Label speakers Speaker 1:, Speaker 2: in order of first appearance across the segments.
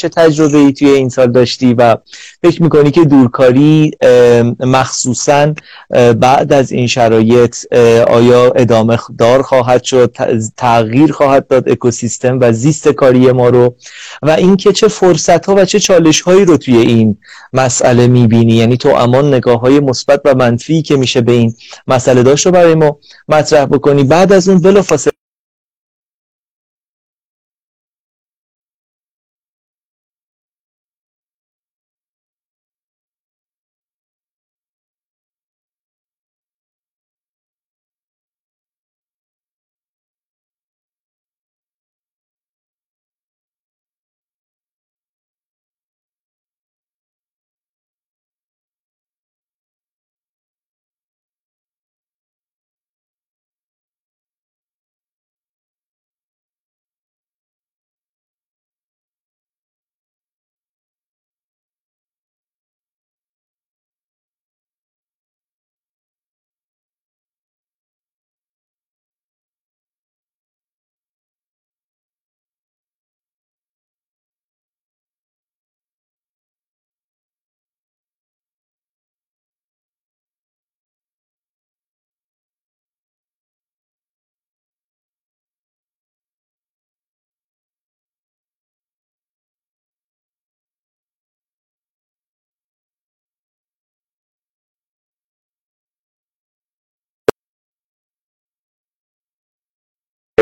Speaker 1: چه تجربه ای توی این سال داشتی و فکر می‌کنی که دورکاری مخصوصا بعد از این شرایط آیا ادامه دار خواهد شد تغییر خواهد داد اکوسیستم و زیست کاری ما رو؟ و اینکه چه فرصت ها و چه چالش هایی رو توی این مسئله می‌بینی؟ یعنی تو امان نگاه های مثبت و منفی که میشه به این مسئله داشت رو برای ما مطرح بکنی. بعد از اون بلافاصله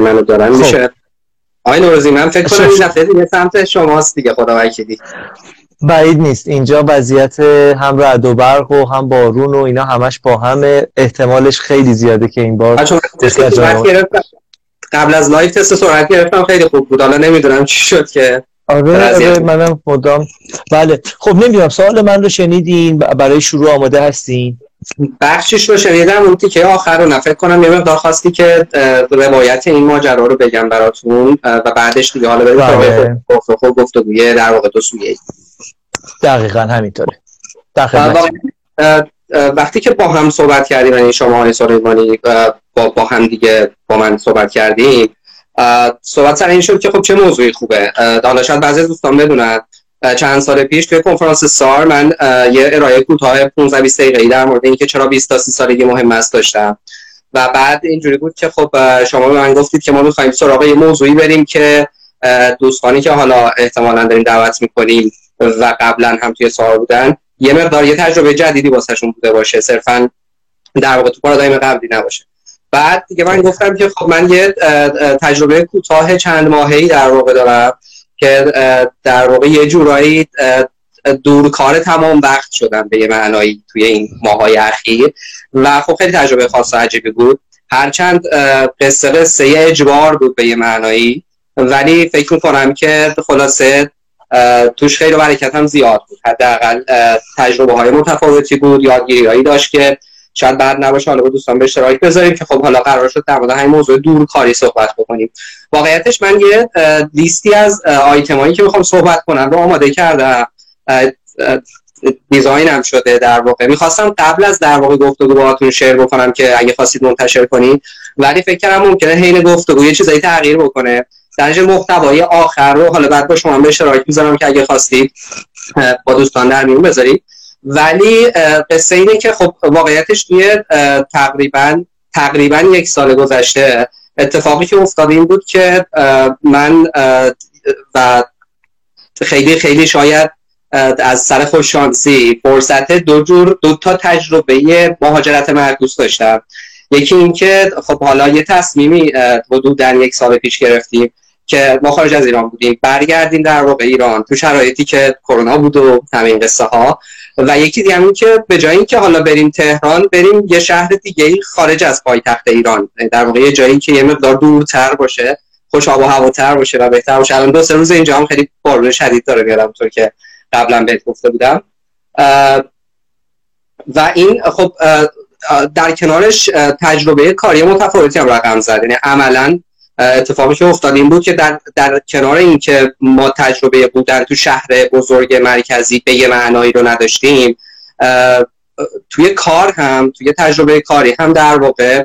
Speaker 2: منو دارن خب. میشه آقای نوروزی من فکر کنم این دفعه دیگه سمت شماست دیگه خدا وکیلی.
Speaker 1: بعید نیست. اینجا وضعیت هم رعد و برق و هم بارون و اینا همش با هم. احتمالش خیلی زیاده که این بار
Speaker 2: قبل از live تست سرعت گرفتم خیلی خوب بود. حالا نمی‌دونم چی شد که
Speaker 1: آره, آره منم مدام بله. خب نمی‌دونم. سوال من رو شنیدین؟ برای شروع آماده هستین؟
Speaker 2: بخشش رو شنیدم اون که آخر رو نفکر کنم یه مقدار خواستی که روایت این ماجرا رو بگم براتون و بعدش دیگه حالا بریم بله. گفتگو گفتگوی در واقع دو سویه
Speaker 1: دقیقا همینطوره.
Speaker 2: وقتی که با هم صحبت کردیم یعنی شما های سلیمانی با, با هم دیگه با من صحبت کردیم صحبت سر این شد که خب چه موضوعی خوبه؟ حالا شاید بعضی دوستان بدونن. چند سال پیش توی کنفرانس سار من یه ارائه کوتاه 15 20 دقیقه‌ای در مورد اینکه چرا 20 تا 30 سالگی مهم است داشتم. و بعد اینجوری بود که خب شما به من گفتید که ما می‌خوایم سراغ یه موضوعی بریم که دوستانی که حالا احتمالا داریم دعوت می‌کنیم و قبلا هم توی سار بودن یه مقدار یه تجربه جدیدی واسهشون بوده باشه. صرفا در واقع تو پارادایم قبلی نباشه. بعد دیگه من گفتم که خب من یه تجربه کوتاه چند ماهه‌ای در واقع دارم. که در واقع یه جورایی دورکار تمام وقت شدن به یه معنایی توی این ماهای اخیر. و خب خیلی تجربه خاص و عجیبی بود. هرچند قصه قصه اجبار بود به یه معنایی ولی فکر می‌کنم که خلاصه توش خیلی برکت هم زیاد بود. حداقل تجربه های متفاوتی بود یادگیری هایی داشت که شاید بعد نباشه حالا با دوستان به اشتراک بذاریم که خب حالا قرار شد در مورد همین موضوع دور کاری صحبت بکنیم. واقعیتش من یه لیستی از آیتمایی که می‌خوام صحبت کنم رو آماده کردم. دیزاین هم شده در واقع. می‌خواستم قبل از در واقع گفتگو باهاتون شیر بکنم که اگه خواستید منتشر کنید ولی فکر کردم ممکنه حین گفتگو یه چیزایی تغییر بکنه. در محتوای آخر رو حالا بعد با شما به اشتراک می‌ذارم که اگه خواستید با دوستان در میون بذارید. ولی قصه اینه که خب واقعیتش توی تقریبا تقریبا یک سال گذشته اتفاقی که افتاده این بود که من و خیلی خیلی شاید از سر خوششانسی فرصت دو جور دو تا تجربه مهاجرت معکوس داشتم. یکی اینکه خب حالا یه تصمیمی حدود در یک سال پیش گرفتیم. که ما خارج از ایران بودیم برگردیم در واقع ایران تو شرایطی که کرونا بود و همین قصه ها و یکی دیگه که به جای اینکه حالا بریم تهران بریم یه شهر دیگه خارج از پایتخت ایران. در واقع یه جایی که یه مقدار دورتر باشه خوش آب و هواتر باشه و بهتر باشه. الان دو سه روز اینجا هم خیلی بارون شدید داره میاد طور که قبلا بهت گفته بودم. و این خب در کنارش تجربه کاری متفاوتی هم رقم زد. یعنی عملا اتفاقی که افتاد این بود که در, در کنار اینکه ما تجربه بودن تو شهر بزرگ مرکزی به یه معنایی رو نداشتیم توی کار هم توی تجربه کاری هم در واقع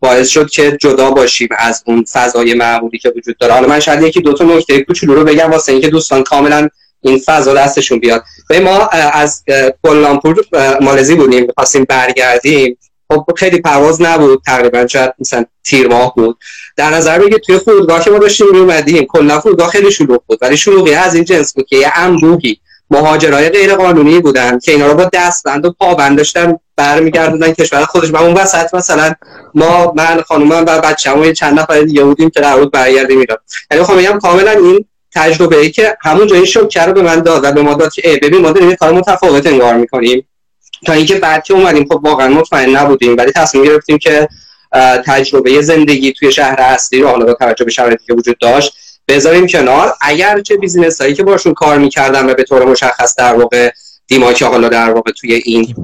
Speaker 2: باعث شد که جدا باشیم از اون فضای معمولی که وجود داره. حالا من شاید یکی دو تا نکته کوچولو رو بگم واسه اینکه دوستان کاملا این فضا دستشون بیاد. به ما از کلانپور مالزی بودیم خواستیم برگردیم. خب خیلی پرواز نبود. تقریبا شاید مثلا تیر ماه بود. در نظر بگید توی فرودگاه که ما داشتیم می اومدیم کلا فرودگاه خیلی شلوغ بود. ولی شلوغی از این جنس بود که یه انبوهی مهاجرای غیر قانونی بودن که اینا رو با دستبند و پابند داشتن برمیگردوندن کشور خودش. و اون وسط مثلا ما من خانومم و بچه‌مون چند نفر دیگه بودیم که در بود برگردیم ایران. یعنی خب میگم کاملا این تجربه ای که همون جایی شوکه رو به من داد و به ما داد که ببین ما داریم کار متفاوت انگار می‌کنیم. تا اینکه بعد که اومدیم خب واقعا مطمئن نبودیم ولی تصمیم گرفتیم که تجربه زندگی توی شهر اصلی رو حالا با توجه به شرایطی که وجود داشت بذاریم کنار. اگر چه بیزینس هایی که باشون کار می‌کردن و به طور مشخص در واقع دیما که حالا در واقع توی این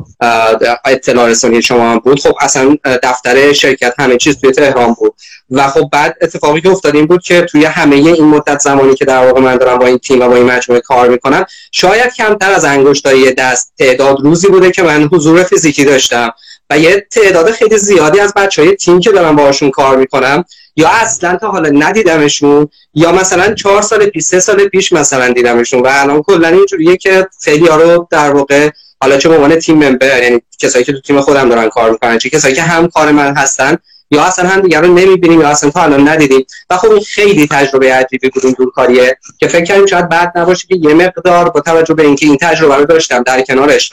Speaker 2: اطلاع رسانی شما هم بود. خب اصلا دفتر شرکت همه چیز توی تهران بود. و خب بعد اتفاقی که افتاد این بود که توی همه این مدت زمانی که در واقع من دارم با این تیم و با این مجموعه کار می‌کنم شاید کمتر از انگشتای دست تعداد روزی بوده که من حضور فیزیکی داشتم. و یه تعداد خیلی زیادی از بچه های تیم که دارم باشون کار می‌کنم یا اصلا تا حالا ندیدمشون یا مثلا چهار سال پیش سه سال پیش مثلا دیدمشون و الان کلا اینجوریه که خیلی ها رو در واقع حالا چه به عنوان تیم ممبر یعنی کسایی که تو تیم خودم دارن کار می‌کنن چه کسایی که هم کار من هستن یا اصلا هم دیگر رو نمی‌بینیم یا اصلا تا الان ندیدیم. و خب این خیلی تجربه عجیبی بود این دورکاریه که فکر کنیم شاید بعد نباشه که یه مقدار با توجه به اینکه این تجربه رو داشتم در کنارش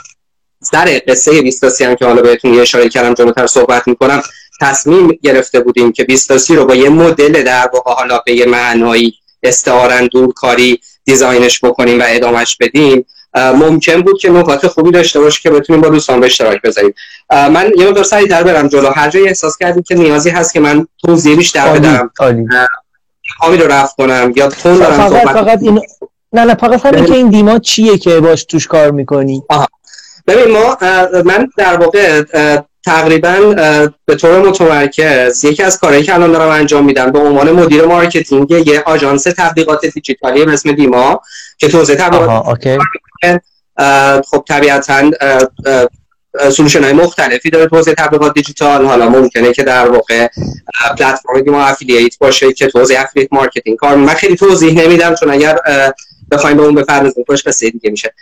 Speaker 2: سر قصه 20 هم که حالا بهتون یه اشاره کردم جلوتر صحبت می‌کنم تصمیم گرفته بودیم که 20 رو با یه مدل در واقع حالا به یه معنایی استعارن دورکاری دیزاینش بکنیم و ادامش بدیم. ممکن بود که نکات خوبی داشته باشه که بتونیم با دوستان به اشتراک بذاریم. من یه مقدار سریع در برم جلو. هر جایی احساس کردیم که نیازی هست که من توضیح بیشتر بدم. حامی رو رفت کنم یا تون دارم
Speaker 1: فقط فقط این نه نه فقط همین که این دیما چیه که باش توش کار می‌کنی؟
Speaker 2: آها. ببین ما من در واقع تقریبا به طور متمرکز یکی از کارهایی که الان دارم انجام میدم به عنوان مدیر marketing یه آژانس تبلیغات دیجیتالی به اسم دیما که توزیع تبلیغات خب طبیعتا solution های مختلفی داره توزیع تبلیغات دیجیتال. حالا ممکنه که در واقع پلتفرمی ما affiliate باشه که توزیع affiliate marketing کار من خیلی توضیح نمیدم چون اگر بخوایم به اون بپردازیم. پشت قصه دیگه میشه.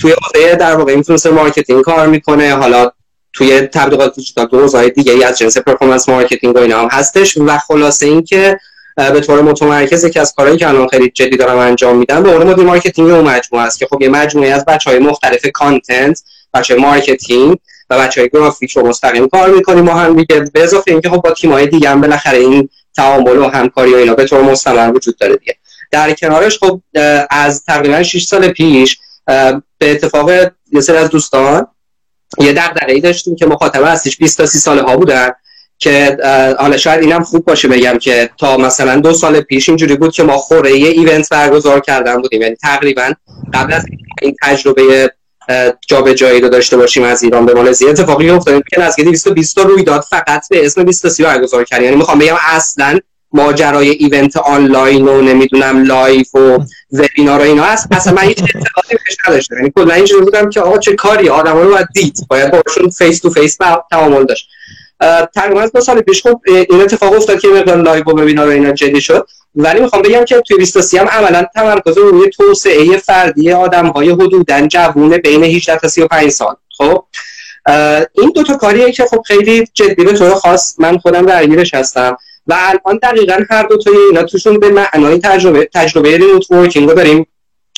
Speaker 2: توی حوزه در واقع influencer marketing کار می‌کنه. حالا توی تبلیغات دیجیتال دو حوزه دیگه از جنس performance marketing و اینا هم هستش. و خلاصه اینکه به طور متمرکز یکی از کارهایی که الان خیلی جدی دارم انجام میدم به عنوان marketing اون مجموعه است که خب یه مجموعه از بچهای مختلف content بچه marketing و بچه های گرافیک رو مستقیم کار می‌کنیم ما هم دیگه. به اضافه اینکه خب با تیم‌های دیگه هم بالاخره این تعامل و همکاری و اینا به طور مستمر وجود داره دیگه. در کنارش خب از تقریبا 6 سال پیش به اتفاق سری از دوستان یه دغدغه‌ای داشتیم که مخاطب هستش 20 تا 30 ساله ها بودن که حالا شاید اینم خوب باشه بگم که تا مثلا دو سال پیش اینجوری بود که ما خوره یه ایونت برگزار کردن بودیم. یعنی تقریبا قبل از این تجربه جابجایی رو داشته باشیم از ایران به مالزی اتفاقی افتاد که نزدیک 220 رویداد فقط به اسم 20 برگزار کردیم. یعنی می‌خوام بگم اصلا ماجرای event آنلاین و نمی‌دونم live و وبینار و اینا هست. اصلا من هیچ اطلاعاتی بهش نداشتم. یعنی کلا اینجوری بودم که آقا چه کاری؟ آدما رو باید دید. باید باشون face to face تعامل داشت. تقریبا دو سال پیش خب این اتفاق افتاد که مقدار live و وبینار و اینا جدی شد. ولی می‌خوام بگم که توی 23 هم عملا تمرکز روی توسعه فردی آدم های حدودا جوونه بین 18 تا 35 سال. خب؟ این دو تا کاریه که خب خیلی جدی به طور خاص من خودم درگیرش هستم. و الان دقیقا هر دو تای اینا توشون به معنای تجربه تجربه ریموت ورکینگ رو داریم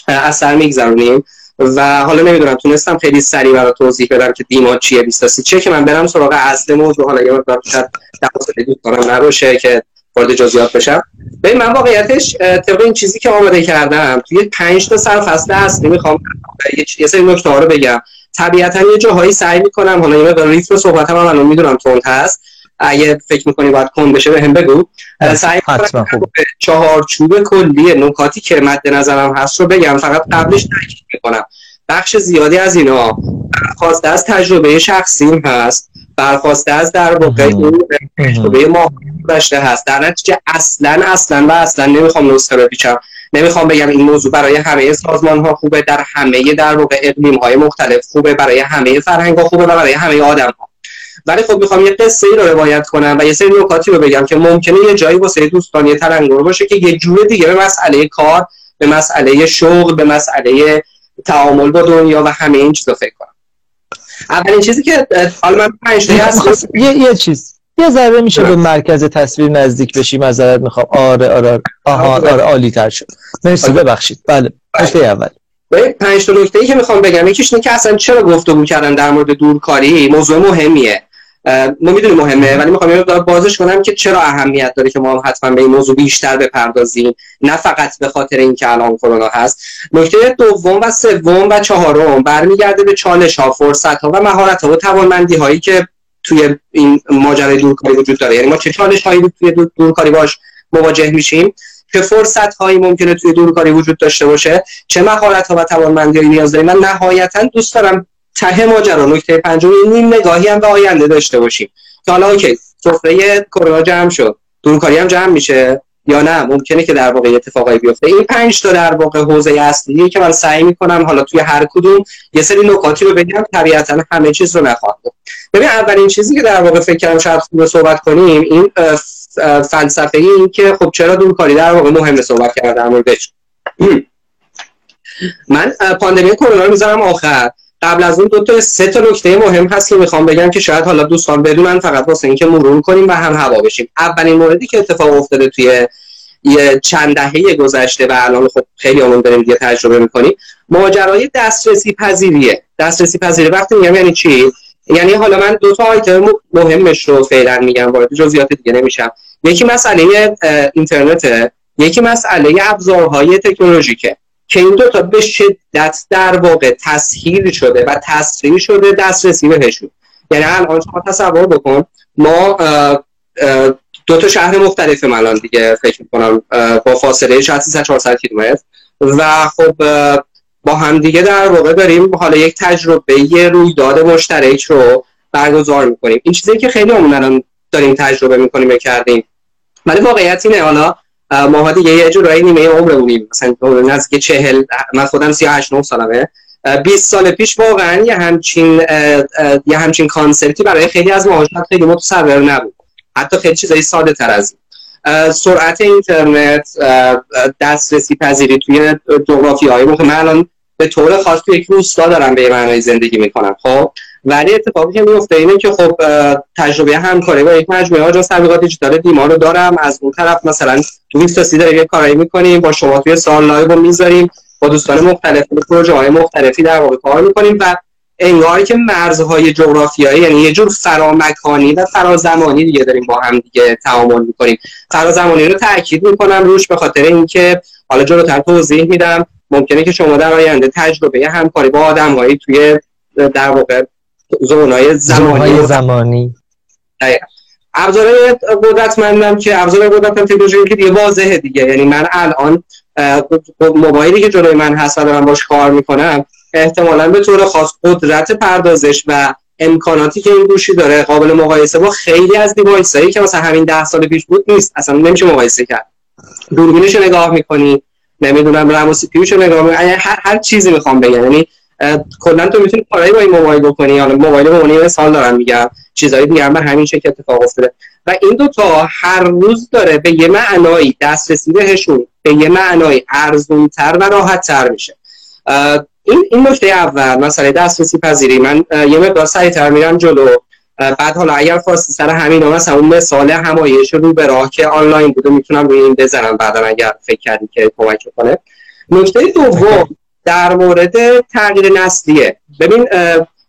Speaker 2: اثر میگذرونیم. و حالا نمی‌دونم تونستم خیلی سریع برای توضیح بدم که دیما چیه 23 چه که من برم سراغ اصل موضوع حالا یه مقدار شاید دوست دارم نباشه که وارد جزئیات بشم. به من واقعیتش طبق این چیزی که آماده کردم توی 5 تا سر فصل اصلی می‌خوام یه سری نکته رو بگم. طبیعتا یه جاهایی سعی می‌کنم حالا یه مقدار ریتم صحبتم هم الان می‌دونم تند هست. اگه فکر می‌کنی باید کن بشه به هم بگو. سعی کنم چهارچوب کلی نکاتی که مد نظرم هست رو بگم. فقط قبلش تاکید می‌کنم. بخش زیادی از اینا برخواسته از تجربه شخصیم هست. برخواسته از در واقع تجربه ما داشته هست. در نتیجه اصلا اصلا و اصلا نمی‌خوام نسخه بپیچم نمی‌خوام بگم این موضوع برای همه سازمان ها خوبه در همه در واقع اقلیم های مختلف خوبه برای همه فرهنگ ها خوبه و برای همه آدم ها ولی خب می‌خوام یه قصه ای رو روایت کنم و یه سری نکاتی رو بگم که ممکنه یه جایی واسه دوستان یه تلنگر باشه که یه جور دیگه به مسئله کار به مسئله شغل به مسئله تعامل با دنیا و همه این چیزا فکر کنم. اولین چیزی که حالا من پنج
Speaker 1: یه یه چیز. یه ذره میشه به مرکز تصویر نزدیک بشی معذرت می‌خوام. آره آره آها آره. عالی تر شد. مرسی آره. ببخشید. بله نکته اول.
Speaker 2: پنج تا نکته ای که می‌خوام بگم یکیش اینه که اصلا چرا گفتگو کردن در مورد دورکاری؟ موضوع مهمیه. ما می‌دونیم مهمه ولی می‌خوام یه بازش کنم که چرا اهمیت داره که ما حتما به این موضوع بیشتر بپردازیم. نه فقط به خاطر اینکه الان کرونا هست. نکته دوم و سوم و چهارم برمیگرده به چالش ها فرصت ها و مهارت ها و توانمندی هایی که توی این ماجرای دورکاری وجود داره. یعنی ما چه چالش هایی توی دورکاری باش مواجه میشیم؟ چه فرصت هایی ممکنه توی دورکاری وجود داشته باشه؟ چه مهارت ها و توانمندی هایی نیاز داریم؟ من نهایتا دوست دارم ته ماجرا نکته پنجم این نگاهی هم به آینده داشته باشیم. که حالا اوکی سفره کرونا جمع شد. دورکاری هم جمع میشه یا نه؟ ممکنه که در واقع اتفاقایی بیفته. این پنج تا در واقع حوزه اصلی که من سعی می‌کنم حالا توی هر کدوم یه سری نکاتی رو بگم طبیعتا همه چیز رو نخواهم ببین اولین چیزی که در واقع فکر کردم شاید خوب صحبت کنیم این فلسفه این که خب چرا دورکاری در واقع مهمه صحبت کردن موردش. من پاندمی کرونا رو می‌ذارم آخر. قبل از اون دو تا سه تا نکته مهم هست که می‌خوام بگم که شاید حالا دوستان بدونن فقط واسه اینکه مرور کنیم و هم هوا بشیم. اولین موردی که اتفاق افتاده توی یه چند دهه گذشته و الان خب خیلی همون داریم دیگه تجربه می‌کنیم ماجرای دسترسی پذیریه دسترسی پذیری وقتی میگم یعنی چی؟ یعنی حالا من دو تا آیتم مهمش رو فعلا میگم وارد جزئیات دیگه نمیشم. یکی مسئله اینترنت یکی مسئله ابزارهای تکنولوژیکه. که این دو تا به شدت در واقع تسهیل شده و تسریع شده دسترسی بهشون یعنی الان شما تصور بکن ما دو تا شهر مختلف الان دیگه فکر می‌کنم با فاصله شاید 300 400 کیلومتر. و خب با هم دیگه در واقع داریم حالا یک تجربه یه رویداد مشترک رو برگزار می‌کنیم. این چیزی که خیلی همون الان داریم تجربه می‌کنیم و کردیم. ولی واقعیت اینه حالا ما دیگه یه جورایی نیمه عمرمونیم. مثلا نزدیک چهل من خودم 38 9 سالمه. 20 سال پیش واقعا یه همچین یه همچین کانسپتی برای خیلی از ما خیلی متصور نبود. حتی خیلی چیزای ساده تر از سرعت اینترنت دسترسی پذیری توی جغرافی های من الان به طور خاص توی یک روستا دارم به معنای زندگی می‌کنم. خب؟ ولی اتفاقی که میفته اینه که خب تجربه همکاری با یک مجموعه آژانس تبلیغات دیجیتال دیما رو دارم. از اون طرف مثلا تو 20 داریم یه کارایی می‌کنیم با شما توی سال live رو می‌ذاریم با دوستان مختلف پروژه های مختلفی در واقع کار می‌کنیم و انگار که مرزهای جغرافیایی یعنی یه جور فرامکانی و فرازمانی دیگه داریم با هم دیگه تعامل می‌کنیم. فرازمانی رو تاکید می‌کنم روش به خاطر اینکه حالا جلوتر توضیح میدم ممکنه که شما در آینده تجربه همکاری با آدمهایی توی در واقع زونای زمانی.
Speaker 1: زمانی.
Speaker 2: ابزار قدرتمندم که ابزار قدرتم تکنولوژی که دیگه واضحه دیگه. یعنی من الان موبایلی که جلوی من هست و دارم باش کار می‌کنم احتمالا به طور خاص قدرت پردازش و امکاناتی که این گوشی داره قابل مقایسه با خیلی از دیوایس هایی که مثلا همین ده سال پیش بود نیست. اصلا نمیشه مقایسه کرد. دوربینش نگاه می‌کنی نمی‌دونم رم و سی پیوشو نگاه می‌کنی یعنی هر, هر چیزی می‌خوام بگم. یعنی کلا تو می‌تونی کارهایی با این موبایل بکنی. حالا موبایل به عنوان مثال دارم میگم چیزایی دیگه هم به همین شکل اتفاق افتاده. و این دو تا هر روز داره به یه معنایی دسترسی بهشون به یه معنایی ارزونتر و راحتتر میشه. این این نکته اول مسئله دسترسی پذیری. من یه مقدار سریعتر میرم جلو. بعد حالا اگر خواستی سر همین مثلا اون مثال همایش رو به راه که آنلاین بوده می‌تونم روی این بزنم بعدا اگر فکر کردی که کمک کنه نکته دوم در مورد تغییر نسلیه. ببین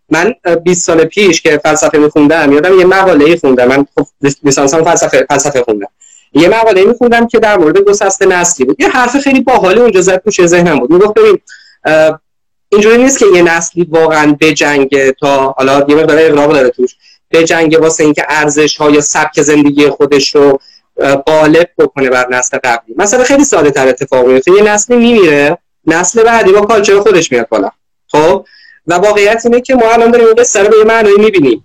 Speaker 2: من 20 سال پیش که فلسفه میخوندم یادم یه مقاله خوندم. من خب لیسانسم فلسفه فلسفه خوندم. یه مقاله میخوندم که در مورد گسست نسلی بود. یه حرف خیلی باحالی اونجا زد توش ذهنم بود. می‌گفت ببین اینجوری نیست که یه نسلی واقعا بجنگه تا حالا یه مقدار اغراق داره توش. بجنگه واسه اینکه ارزش ها یا سبک زندگی خودش رو غالب بکنه بر نسل قبلی. مثلا خیلی ساده تر اتفاق میفته یه نسلی میمیره نسل بعدی با کالچر خودش میاد بالا. خب؟ و واقعیت اینه که ما الان داریم این سر به یه معنی می‌بینیم.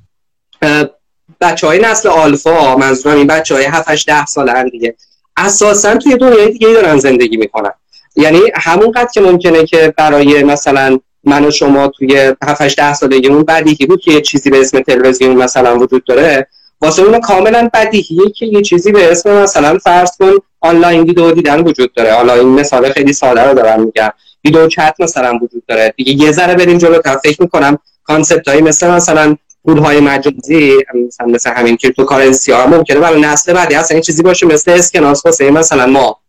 Speaker 2: بچه های نسل آلفا منظورم این بچه های 7 8 10 ساله دیگه اساسا توی دنیای دیگه دارن زندگی می‌کنن. یعنی همون قد که ممکنه که برای مثلا من و شما توی 7 ده سالگیمون بدیهی بود که یه چیزی به اسم تلویزیون مثلا وجود داره واسه اون کاملا بدیهیه که یه چیزی به اسم مثلا فرض کن آنلاین ویدیو دیدن وجود داره. حالا این مثال خیلی ساده رو دارم میگم. video chat مثلا وجود داره. دیگه یه ذره بریم جلو فکر می‌کنم concept هایی مثل مثلا پولهای مجازی مثلا مثل همین cryptocurrency ها ممکنه. برای نسل بعدی اصلا این چیزی باشه مثل اسکناس واسه مثلا ما.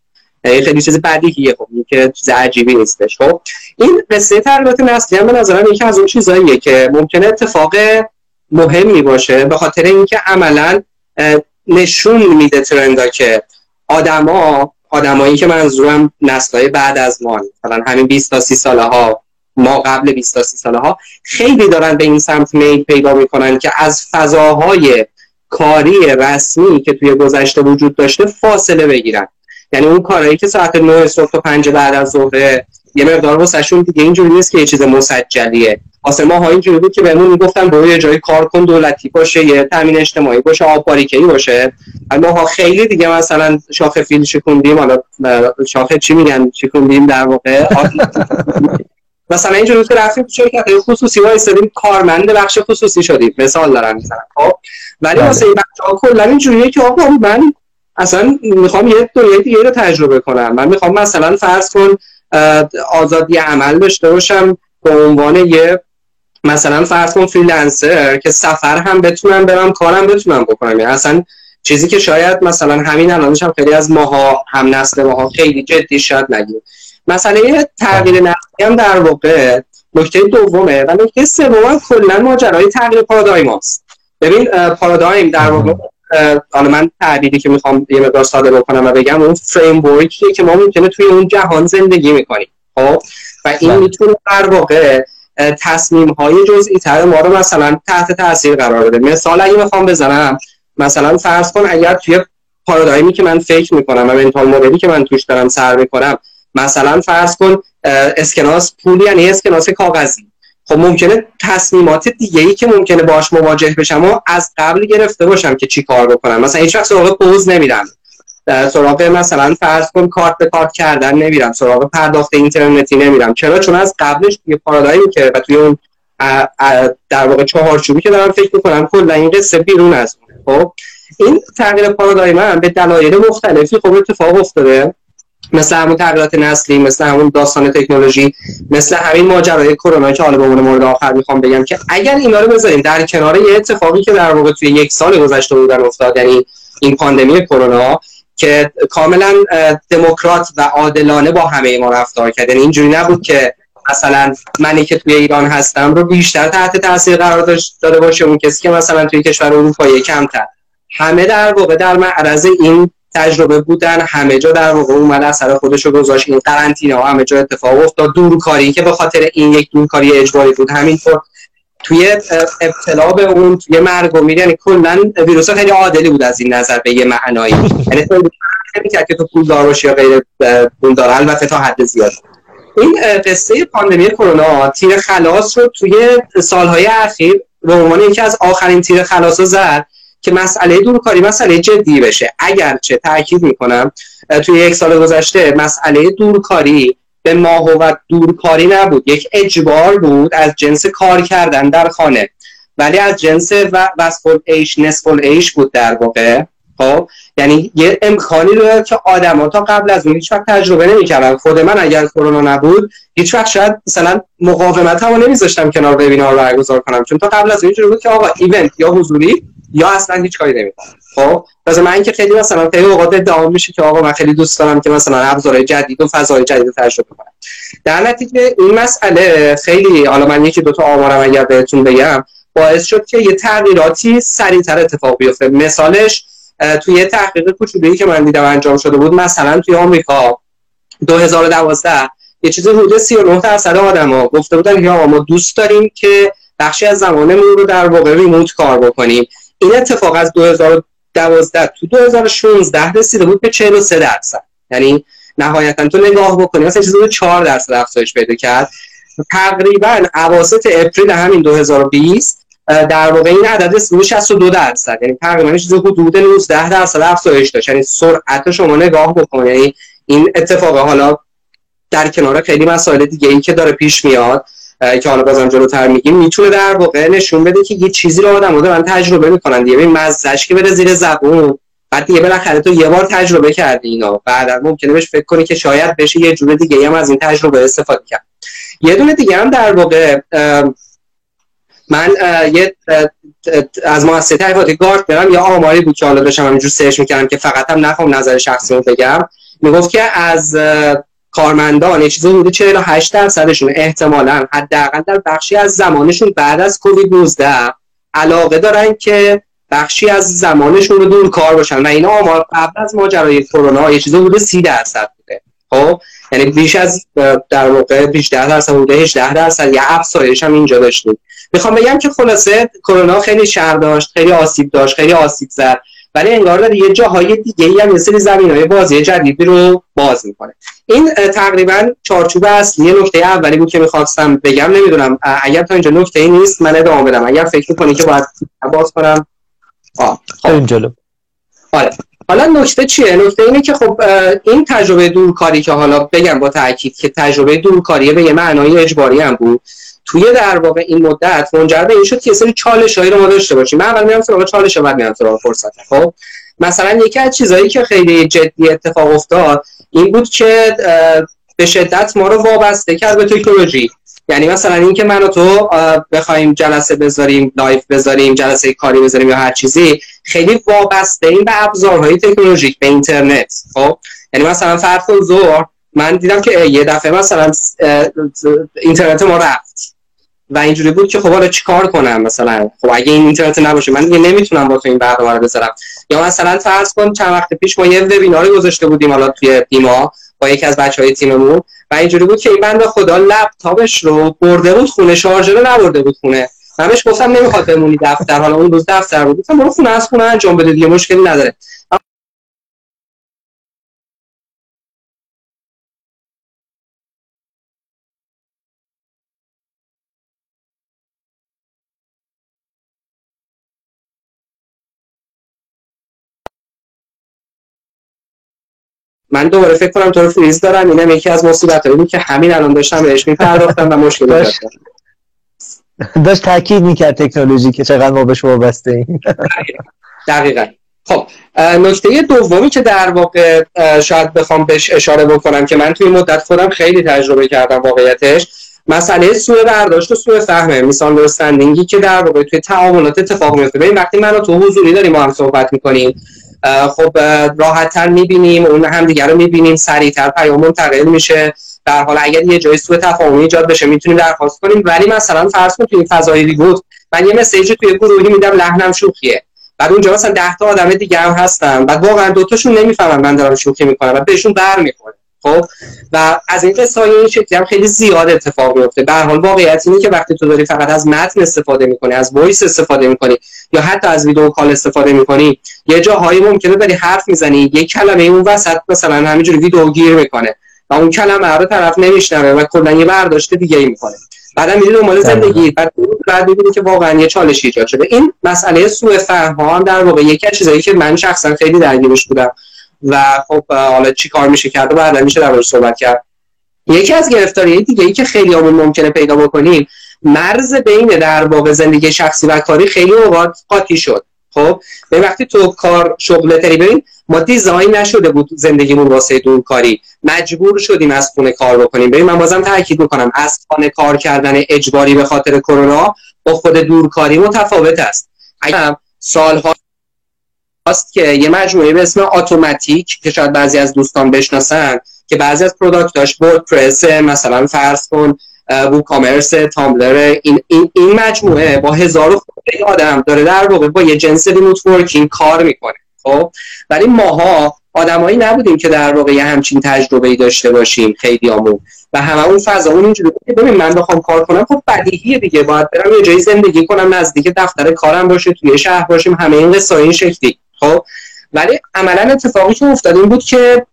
Speaker 2: خیلی چیز بدیهیه خب که چیز عجیبی نیستش. خب این قصه تغییرات نسلی هم به نظرم یکی از اون چیزاییه که ممکنه اتفاق مهمی باشه. به خاطر اینکه عملا نشون میده ترندا که آدما آدمایی که منظورم نسلهای بعد از ما مثلا همین 20 تا 30 ساله ها ما قبل 20 تا 30 ساله ها خیلی دارن به این سمت میل پیدا می‌کنن که از فضاهای کاری رسمی که توی گذشته وجود داشته فاصله بگیرن. یعنی اون کارهایی که ساعت 9 صبح تا 5 بعد از ظهر یه مقدار واسهشون دیگه اینجوری نیست که یه چیز مسجلیه. واسه ما ها اینجوری بود که بهمون می‌گفتن برو یه جای کار کن دولتی باشه یه تامین اجتماعی باشه آب باریکه‌ای باشه. ما ها خیلی دیگه مثلا شاخ فیل شکوندیم حالا شاخ چی میگن؟ شکوندیم در واقع. مثلا اینجوری که رفتیم تو شرکت خصوصی وایسادیم کارمند بخش خصوصی شدیم. مثال دارم می‌زنم خب؟ ولی بله. واسه این بچه‌ها کلا اینجوریه که آقا من اصلا می‌خوام یه دنیای دیگه رو تجربه کنم. من می‌خوام مثلا فرض کن آزادی عمل داشته باشم به عنوان یه مثلا فرض کن freelancer که سفر هم بتونم برم کارم بتونم بکنم. یعنی اصلا چیزی که شاید مثلا همین الانش هم خیلی از ماها هم نسل ماها خیلی جدی شاید نگیم. مسئله تغییر نسلی هم در واقع نکته دومه و نکته سوم کلا ماجرای تغییر پارادایم است ببین پارادایم در واقع حالا من تعبیری که می‌خوام یه مقدار ساده بکنم و بگم اون فریم که ما ممکنه توی اون جهان زندگی می‌کنیم خب؟ و این بله. می‌تونه در واقع تصمیم های جزئی تر ما رو مثلا تحت تاثیر قرار بده. مثال اگه می‌خوام بزنم مثلا فرض کن اگر توی پارادایمی که من فکر می‌کنم و منتال مدلی که من توش دارم سر می‌کنم مثلا فرض کن اسکناس پول یعنی اسکناس کاغذی. خب ممکنه تصمیمات دیگه ای که ممکنه باش مواجه بشم و از قبل گرفته باشم که چی کار بکنم. مثلا هیچ وقت سراغ پوز نمیرم. سراغ مثلا فرض کن کارت به کارت کردن نمیرم. سراغ پرداخت اینترنتی نمیرم. چرا؟ چون از قبلش توی پارادایمی که و توی اون در واقع چهارچوبی که دارم فکر می‌کنم کلا این قصه بیرون از خب این تغییر پارادایم هم به دلایل مختلفی خب اتفاق افتاده. مثل همون تغییرات نسلی مثل همون داستان تکنولوژی مثل همین ماجرای کرونا که حالا به عنوان مورد آخر می‌خوام بگم که اگر اینا رو بذاریم در کنار یه اتفاقی که در واقع توی یک سال گذشته بودن افتاد یعنی این پاندمی کرونا که کاملا دموکرات و عادلانه با همه ما رفتار کرد. یعنی اینجوری نبود که مثلا منی که توی ایران هستم رو بیشتر تحت تاثیر قرار داده باشه اون کسی که مثلا توی کشور اروپایی کمتر. همه در واقع در معرض این تجربه بودن همه جا در واقع اومد اثر خودش رو گذاشت. این قرنطینه ها همه جا اتفاق افتاد. دورکاری که به خاطر این یک دورکاری اجباری بود. همینطور توی ابتلا به اون توی مرگ و میر یعنی کلا ویروس خیلی عادلی بود از این نظر به یه معنایی. یعنی که تو پولدار باشی یا غیر پولدار البته تا حد زیاد. این قصه پاندمی کرونا تیر خلاص رو توی سالهای اخیر به عنوان یکی از آخرین تیر خلاص رو زد. که مسئله دورکاری مسئله جدی بشه. اگرچه تاکید می‌کنم توی یک سال گذشته مسئله دورکاری به ماه و دورکاری نبود. یک اجبار بود از جنس کار کردن در خانه. ولی از جنس و وصفل ایش نصفل ایش بود در واقع. خب؟ یعنی یه امکانی رو که آدما تا قبل از اون هیچ وقت تجربه نمی‌کردن. خود من اگر کرونا نبود هیچ وقت شاید مثلا مقاومت هم نمیذاشتم کنار وبینار برگزار کنم. چون تا قبل از اون بود که آقا ایونت یا حضوری یا اصلا هیچ کاری نمی‌کنم خب؟ مثلا من که خیلی مثلا خیلی اوقات ادعا میشه که آقا من خیلی دوست دارم که مثلا ابزارهای جدید و فضای جدید تجربه کنم. در نتیجه این مسئله خیلی حالا من یکی دو تا آمارم اگر بهتون بگم باعث شد که یه تغییراتی سریعتر اتفاق بیفته. مثالش توی یه تحقیق کوچولویی که من دیدم انجام شده بود مثلا توی آمریکا 2012 یه چیزی حدود 39 درصد آدما گفته بودن که ما دوست داریم که بخشی از زمانمون رو در واقع ریموت کار بکنیم. این اتفاق از 2012 تو 2016 رسیده بود به 43 درصد. یعنی نهایتا تو نگاه بکنی مثلا چیزی 4 درصد افزایش پیدا کرد. تقریبا اواسط اپریل همین 2020 در واقع این عدد رسید 62 درصد. یعنی تقریبا چیزی حدود 19 درصد افزایش داشت یعنی سرعت شما نگاه بکنی یعنی این اتفاق حالا در کنار خیلی مسائل دیگه ای که داره پیش میاد. که حالا بازم جلوتر میگیم می‌تونه در واقع نشون بده که یه چیزی رو آدم دارن تجربه می‌کنن دیگه. ببین مزهش که بره زیر زبون بعد دیگه بالاخره تو یه بار تجربه کردی اینا. بعد ممکنه بهش فکر کنی که شاید بشه یه جور دیگه هم از این تجربه استفاده کرد. یه دونه دیگه هم در واقع من یه از مؤسسه تحقیقات گارد برم یا آماری بود که حالا داشتم همینجور سرچ می‌کردم که فقط هم نخوام نظر شخصی رو بگم. می‌گفت که از کارمندان یه چیزی حدود 48 درصدشون احتمالا حداقل در بخشی از زمانشون بعد از کووید 19 علاقه دارن که بخشی از زمانشون رو دور کار باشن. و اینا آمار قبل از ماجرای کرونا یه چیزی حدود 30 درصد بوده. خب؟ یعنی بیش از در واقع بیش درصد حدود 18 درصد. یا افزایش هم اینجا داشتیم. می‌خوام بگم که خلاصه کرونا خیلی شر داشت خیلی آسیب داشت خیلی آسیب زد. ولی انگار داره یه جاهای دیگه ای هم مثل زمین های بازی جدیدی رو باز می‌کنه. این تقریبا چارچوب اصلی نکته اولی بود که می‌خواستم بگم نمی‌دونم اگر تا اینجا نکته ای نیست من ادامه بدم. اگر فکر کنی که باید باز کنم.
Speaker 1: آه خب. جلو.
Speaker 2: آره. حالا نکته چیه؟ نکته اینه که خب این تجربه دورکاری که حالا بگم با تاکید که تجربه دورکاری به یه معنای اجباری هم بود. توی در واقع این مدت منجر به این شد که سری چالش هایی رو ما داشته باشیم. من اول میام سراغ چالش بعد میام سراغ فرصت. خب؟ مثلا یکی از چیزهایی که خیلی جدی اتفاق افتاد این بود که به شدت ما رو وابسته کرد به تکنولوژی. یعنی مثلا اینکه من و تو بخوایم جلسه بذاریم live بذاریم جلسه کاری بذاریم یا هر چیزی خیلی وابسته این به ابزارهای تکنولوژیک به اینترنت. خب؟ یعنی مثلا فرض کن زور من دیدم که یه دفعه مثلا اینترنت ما رفت. و اینجوری بود که خب حالا چیکار کنم مثلا؟ خب اگه این اینترنت نباشه من دیگه نمی‌تونم با تو این برنامه رو بذارم. یا مثلا فرض کن چند وقت پیش ما یه وبینار گذاشته بودیم حالا توی دیما با یکی از بچه های تیممون و اینجوری بود که این بنده خدا لپتاپش رو برده بود خونه شارژر رو نبرده بود خونه. بهش گفتم نمی‌خواد بمونی دفتر حالا اون روز دفتر بود. گفتم برو خونه از خونه انجام بده دیگه مشکلی نداره. من دوباره فکر کنم تو رو فریز دارم. اینم یکی از مصیبت بود که همین الان داشتم بهش میپرداختم و مشکل داشت
Speaker 1: داشت تاکید می‌کرد تکنولوژی که چقدر ما بهش وابسته ایم.
Speaker 2: دقیقا. خب نکته دومی که در واقع شاید بخوام بهش اشاره بکنم که من توی مدت خودم خیلی تجربه کردم واقعیتش. مسئله سوء برداشت و سوء فهمه میسان درستندینگی که در واقع توی تعاملات اتفاق میفته ببین وقتی من تو حضوری داریم ما هم صحبت می‌کنیم خب راحت تر می‌بینیم اون هم دیگر رو می‌بینیم سریعتر پیام منتقل میشه. در حال اگر یه جای سوء تفاهمی ایجاد بشه می‌تونیم درخواست کنیم. ولی مثلا فرض کن توی فضای remote من یه message توی گروهی میدم لحنم شوخیه. بعد اونجا مثلا 10 تا آدم دیگه هم هستن. بعد واقعا دوتاشون نمی‌فهمن من دارم شوخی می‌کنم و بهشون بر می‌خوره خب و از این قصه های این شکلی هم خیلی زیاد اتفاق میفته به حال واقعیت اینه که وقتی تو داری فقط از متن استفاده می‌کنی از voice استفاده می‌کنی یا حتی از ویدیو کال استفاده می‌کنی یه جاهایی ممکنه داری حرف می‌زنی یک کلمه اون وسط مثلا همینجوری ویدیو گیر می‌کنه و اون کلمه رو طرف نمیشنوه و کلا یه برداشت دیگه ای می‌کنه بعدم میری دنبال زندگی بعد بعد می‌بینی که واقعا یه چالش ایجاد شده. این مسئله سوء فهم ها هم در واقع یکی از چیزایی که من شخصا خیلی درگیرش بودم. و خب حالا چی کار میشه کرد؟ و بعدا میشه در صحبت کرد. یکی از گرفتاری دیگه ای که خیلی همون ممکنه پیدا بکنیم مرز بین در واقع زندگی شخصی و کاری خیلی اوقات قاطی شد. خب به وقتی تو کار شغل تری ببین ما دیزاین نشده بود زندگیمون واسه دور کاری. مجبور شدیم از خونه کار بکنیم. ببین من بازم تاکید می‌کنم از خانه کار کردن اجباری به خاطر کرونا با خود دورکاری متفاوت است. اگر سالها است که یه مجموعه به اسم اتوماتیک که شاید بعضی از دوستان بشناسن که بعضی از پروداکتاش وردپرس مثلا فرض کن کامرس تامبلر این, این, این مجموعه با هزار آدم داره در واقع با یه جنس ریموت ورکینگ کار می‌کنه خب؟ ولی ماها آدمایی نبودیم که در واقع یه همچین تجربه ای داشته باشیم خیلی آمون و همه اون فضا اون اینجوری ببین من بخوام کار کنم خب بدیهیه دیگه باید برم یه جایی زندگی کنم نزدیک دفتر کارم باشه توی شهر باشیم همه این قصه این شکلی. خب ولی عملا اتفاقی که افتاد این بود که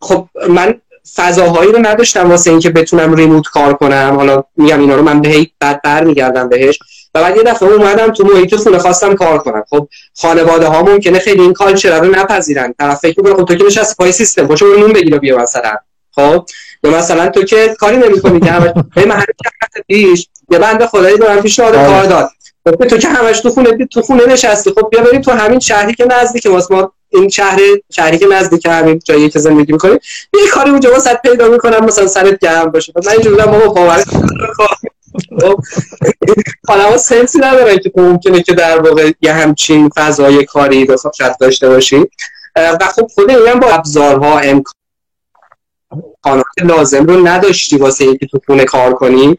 Speaker 2: خب من فضاهایی رو نداشتم واسه اینکه بتونم ریموت کار کنم. حالا میگم اینا رو من به بعد برمیگردم بهش. و بعد یه دفعه اومدم تو محیط خونه خواستم کار کنم. خب خانواده ها ممکنه خیلی این کالچر رو نپذیرن. طرف فکر کنه خب تو که نشستی پای سیستم پاشو نون بگیر بیا مثلا. خب یا مثلا تو که کاری نمی‌کنی که همش من پیش یه بند خدایی من پیشنهاد
Speaker 1: آره.
Speaker 2: کار داد. گفت تو که همش تو خونه تو خونه نشستی. خب بیا بریم تو همین شهری که نزدیک واسه ما این شهر شهری که نزدیک همین جایی که زندگی می‌کنیم یه کاری اونجا واسه پیدا می‌کنم مثلا سرت گرم باشه. من اینجوری بابا باور خب، حالا سنسی ندارن که ممکنه که در واقع یه همچین فضای کاری شاید داشته باشی. و خب خود این با ابزارها امکانات لازم رو نداشتی واسه اینکه تو خونه کار کنی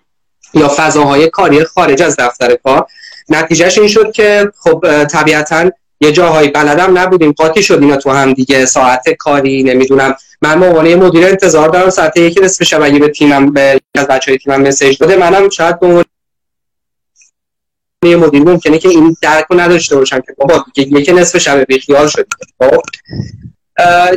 Speaker 2: یا فضاهای کاری خارج از دفتر کار. نتیجهش این شد که خب طبیعتا یه جاهایی بلدم نبودیم. قاطی شد اینا تو هم دیگه. ساعت کاری نمی‌دونم. من به عنوان مدیر انتظار دارم ساعت یکی نصف شب اگه به تیمم به از بچهای تیمم مسیج داده منم شاید به عنوان مدیر ممکنه که این درک رو نداشته باشم که بابا یک نصف شب بیخیال شد. خب؟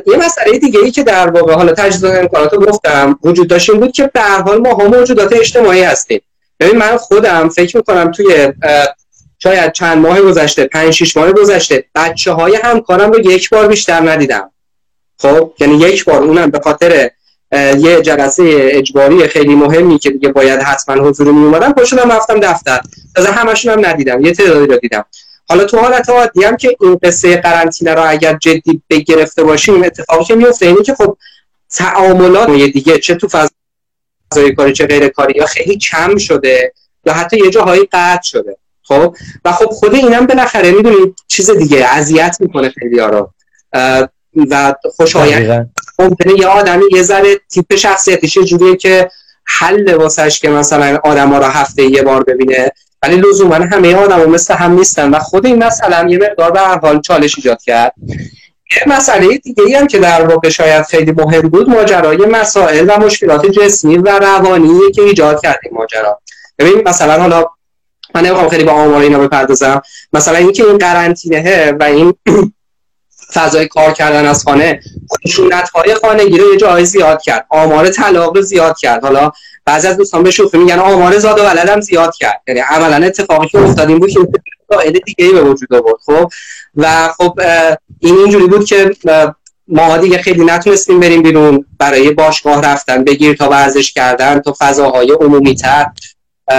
Speaker 2: یه مسئله دیگه ای که در واقع حالا تجهیزات امکانات گفتم وجود داشت این بود که به هر حال ما هم موجودات اجتماعی هستیم. ببین من خودم فکر می‌کنم توی شاید چند ماه گذشته پنج شیش ماه گذشته بچه های همکارم رو یک بار بیشتر ندیدم. خب؟ یعنی یک بار اونم به خاطر یه جلسه اجباری خیلی مهمی که دیگه باید حتما حضور می اومدم پاشدم رفتم دفتر. تازه همشون هم ندیدم یه تعدادی رو دیدم. حالا تو حالت عادی هم که این قصه قرنطینه رو اگر جدی بگرفته باشیم اتفاقی که میفته اینه که خب تعاملات دیگه چه تو فضای کاری چه غیر کاری یا خیلی کم شده یا حتی یه جاهایی قطع شده خب؟ و خب خود اینم بالاخره می‌دونید چیز دیگه اذیت می‌کنه خیلی رو. و خوشایند. ممکنه یه آدمی یه ذره تیپ شخصیتش یه جوریه که حل واسش که مثلا آدم ها رو هفته یه بار ببینه ولی لزوما همه آدم مثل هم نیستن و خود این هم یه مقدار به هر حال چالش ایجاد کرد. یه مسئله دیگه ای هم که در واقع شاید خیلی مهم بود ماجرای مسائل و مشکلات جسمی و روانی که ایجاد کرد این ماجرا. ببین مثلا حالا من نمی‌خوام خیلی با آمار اینا بپردازم. مثلا اینکه این قرنطینه و این فضای کار کردن از خانه خشونت های خانگی رو یه جایی زیاد کرد. آمار طلاق رو زیاد کرد. حالا بعضی از دوستان به شوخی میگن آمار زاد و ولد هم زیاد کرد. یعنی عملا اتفاقی که افتاد این بود که دیگه ای به وجود آورد خب؟ و خب این اینجوری بود که ما دیگه خیلی نتونستیم بریم بیرون برای باشگاه رفتن بگیر تا ورزش کردن تا فضاهای عمومی تر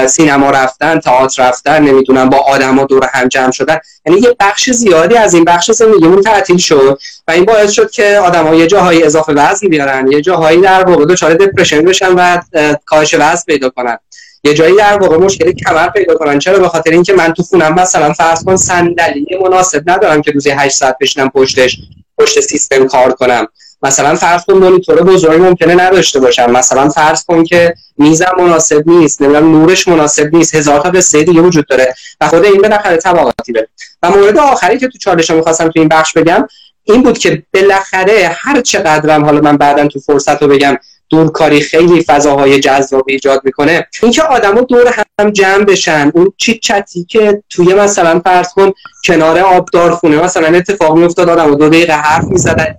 Speaker 2: سینما رفتن تئاتر رفتن نمی‌دونم با آدما دور هم جمع شدن. یعنی یه بخش زیادی از این بخش زندگیمون تعطیل شد و این باعث شد که آدما یه جاهای اضافه وزن بیارن یه جاهایی در واقع دچار دپرشن بشن و اه، کاهش وزن پیدا کنن. یه جایی در واقع مشکل کمر پیدا کنن. چرا؟ به خاطر اینکه من تو خونم مثلا فرض کن صندلی مناسب ندارم که روزی 8 ساعت بشینم پشتش پشت سیستم کار کنم. مثلا فرض کن مانیتور بزرگی ممکنه نداشته باشم مثلا فرض کن که میزم مناسب نیست نمی‌دونم نورش مناسب نیست. هزار تا قصه دیگه وجود داره. و خود این بالاخره طبقاتی بره و مورد آخری که تو چالشم می‌خواستم تو این بخش بگم این بود که بالاخره هر چقدرم حالا من بعدا تو فرصت رو بگم دورکاری خیلی فضاهای جذابی ایجاد می‌کنه اینکه آدما دور هم جمع بشن. اون چیت چتی که توی مثلا فرض کن کنار آبدار خونه مثلا اتفاق میافتاد آدم دو دقیقه حرف می‌زدن.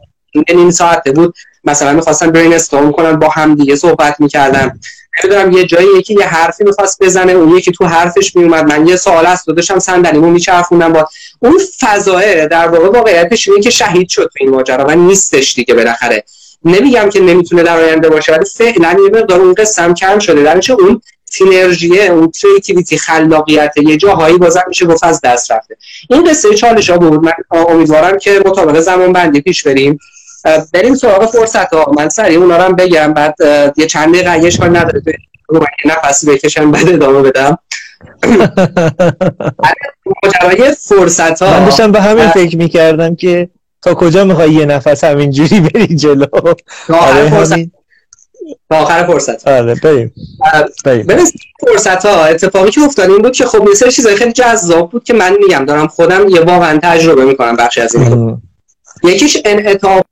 Speaker 2: نیم ساعته بود. مثلا می‌خواستن برین استورم کنن با هم دیگه صحبت می‌کردن نمی‌دونم یه جایی یکی یه حرفی می‌خواست بزنه اون یکی تو حرفش میومد من یه سوال است داداشم صندلیمو میچرخوندم با اون فضایه در واقع واقعیتش اینه که شهید شد تو این ماجرا و نیستش دیگه بالاخره. نمیگم که نمی‌تونه در آینده باشه ولی فعلا یه مقدار اون قسم کم شده. در اون سینرژیه اون کریتیویتی خلاقیت یه جاهایی بازم میشه گفت از دست رفته. این قصه چالش ها بود. من امیدوارم که مطابق زمان بندی پیش بریم. بریم سراغ فرصت ها من سریع اونا رو هم بگم. بعد یه چند دقیقه یه اشکال نداره تو نفسی بکشم بعد ادامه بدم. ماجرای فرصت ها
Speaker 1: من داشتم به همین فکر می‌کردم که تا کجا می‌خوای یه نفس همینجوری بری جلو؟
Speaker 2: تا آخر
Speaker 1: آره
Speaker 2: فرصت. تا آخر فرصت.
Speaker 1: آره بریم. بریم.
Speaker 2: فرصت ها اتفاقی که افتاد این بود که خب یه سری چیزای خیلی جذاب بود که من میگم دارم خودم یه واقعا تجربه می‌کنم بخشی از این. یکیش انعطاف.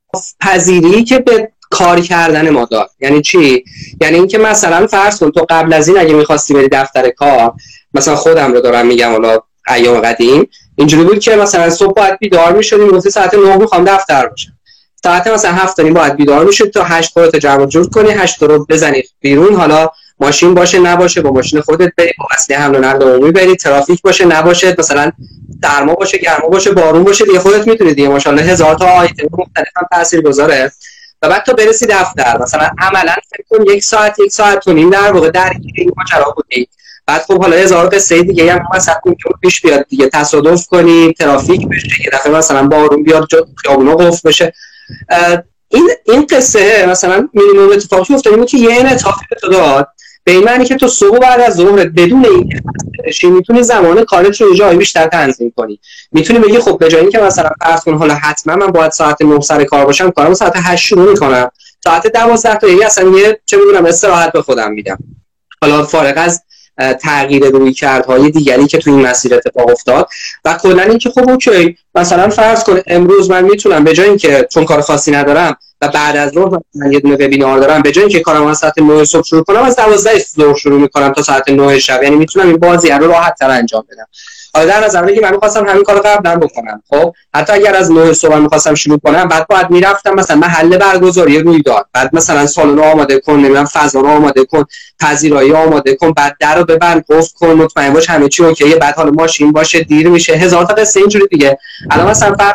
Speaker 2: پذیری که به کار کردن ما داد. یعنی چی؟ یعنی اینکه مثلا فرض کن تو قبل از این اگه می‌خواستی بری دفتر کار مثلا خودم رو دارم میگم حالا ایام قدیم اینجوری بود که مثلا صبح باید بیدار می‌شدیم گفتی ساعت 9 می‌خوام دفتر باشم. ساعت مثلا 7 تا نیم باید بیدار می‌شد تا 8 خودت جمع جور کنی 8 رو بزنی بیرون حالا ماشین باشه نباشه با ماشین خودت بری با وسیله حمل و نقل عمومی بری ترافیک باشه نباشه مثلا سرما باشه گرما باشه بارون باشه دیگه خودت می‌تونی دیگه ماشاءالله هزار تا آیتم مختلف هم تاثیر گذاره و بعد تا برسی دفتر مثلا عملا فکر کن یک ساعت یک ساعت و نیم در واقع درگیر این ماجرا بودی. بعد خب حالا هزار قصه دیگه هم مثلا ممکن پیش بیاد دیگه تصادف کنی ترافیک بشه یه دفعه مثلا بارون بیاد خیابونا قفل بشه. این این قصه مثلا مینیمم اتفاقی افتاد که یه انعطافی به تو داد به این معنی که تو صبح بعد از ظهر بدون این می‌تونی زمان کارت رو جایی بیشتر تنظیم کنی. می‌تونی بگی خب به جای اینکه مثلا فرض کن حالا حتما من باید ساعت 9 سر کار باشم کارم ساعت 8 شروع می‌کنم. ساعت 12 تا یه اصلا یه چه می‌دونم استراحت به خودم میدم. حالا فارغ از تغییر روی کردهای دیگری که تو این مسیر اتفاق افتاد. و کلا اینکه خب اوکی مثلا فرض کن امروز من می‌تونم به جای اینکه چون کار خاصی ندارم و بعد از ظهر من یه دونه وبینار دارم به جای اینکه کارم از ساعت 9 صبح شروع کنم از 12 ظهر شروع می‌کنم تا ساعت 9 شب. یعنی می‌تونم این بازی رو راحت تر انجام بدم. حالا در نظر که من می‌خواستم همین کارو قبلا بکنم خب؟ حتی اگر از 9 صبح می‌خواستم شروع کنم بعد باید می‌رفتم مثلا محل برگزاری رویداد بعد مثلا سالن آماده کن نمی‌دونم فضا رو آماده کن پذیرایی آماده کن بعد در رو ببند گفت کن مطمئن باش همه چی اوکیه بعد حالا ماشین باشه دیر میشه هزار تا قصه اینجوری دیگه. الان مثلا فرض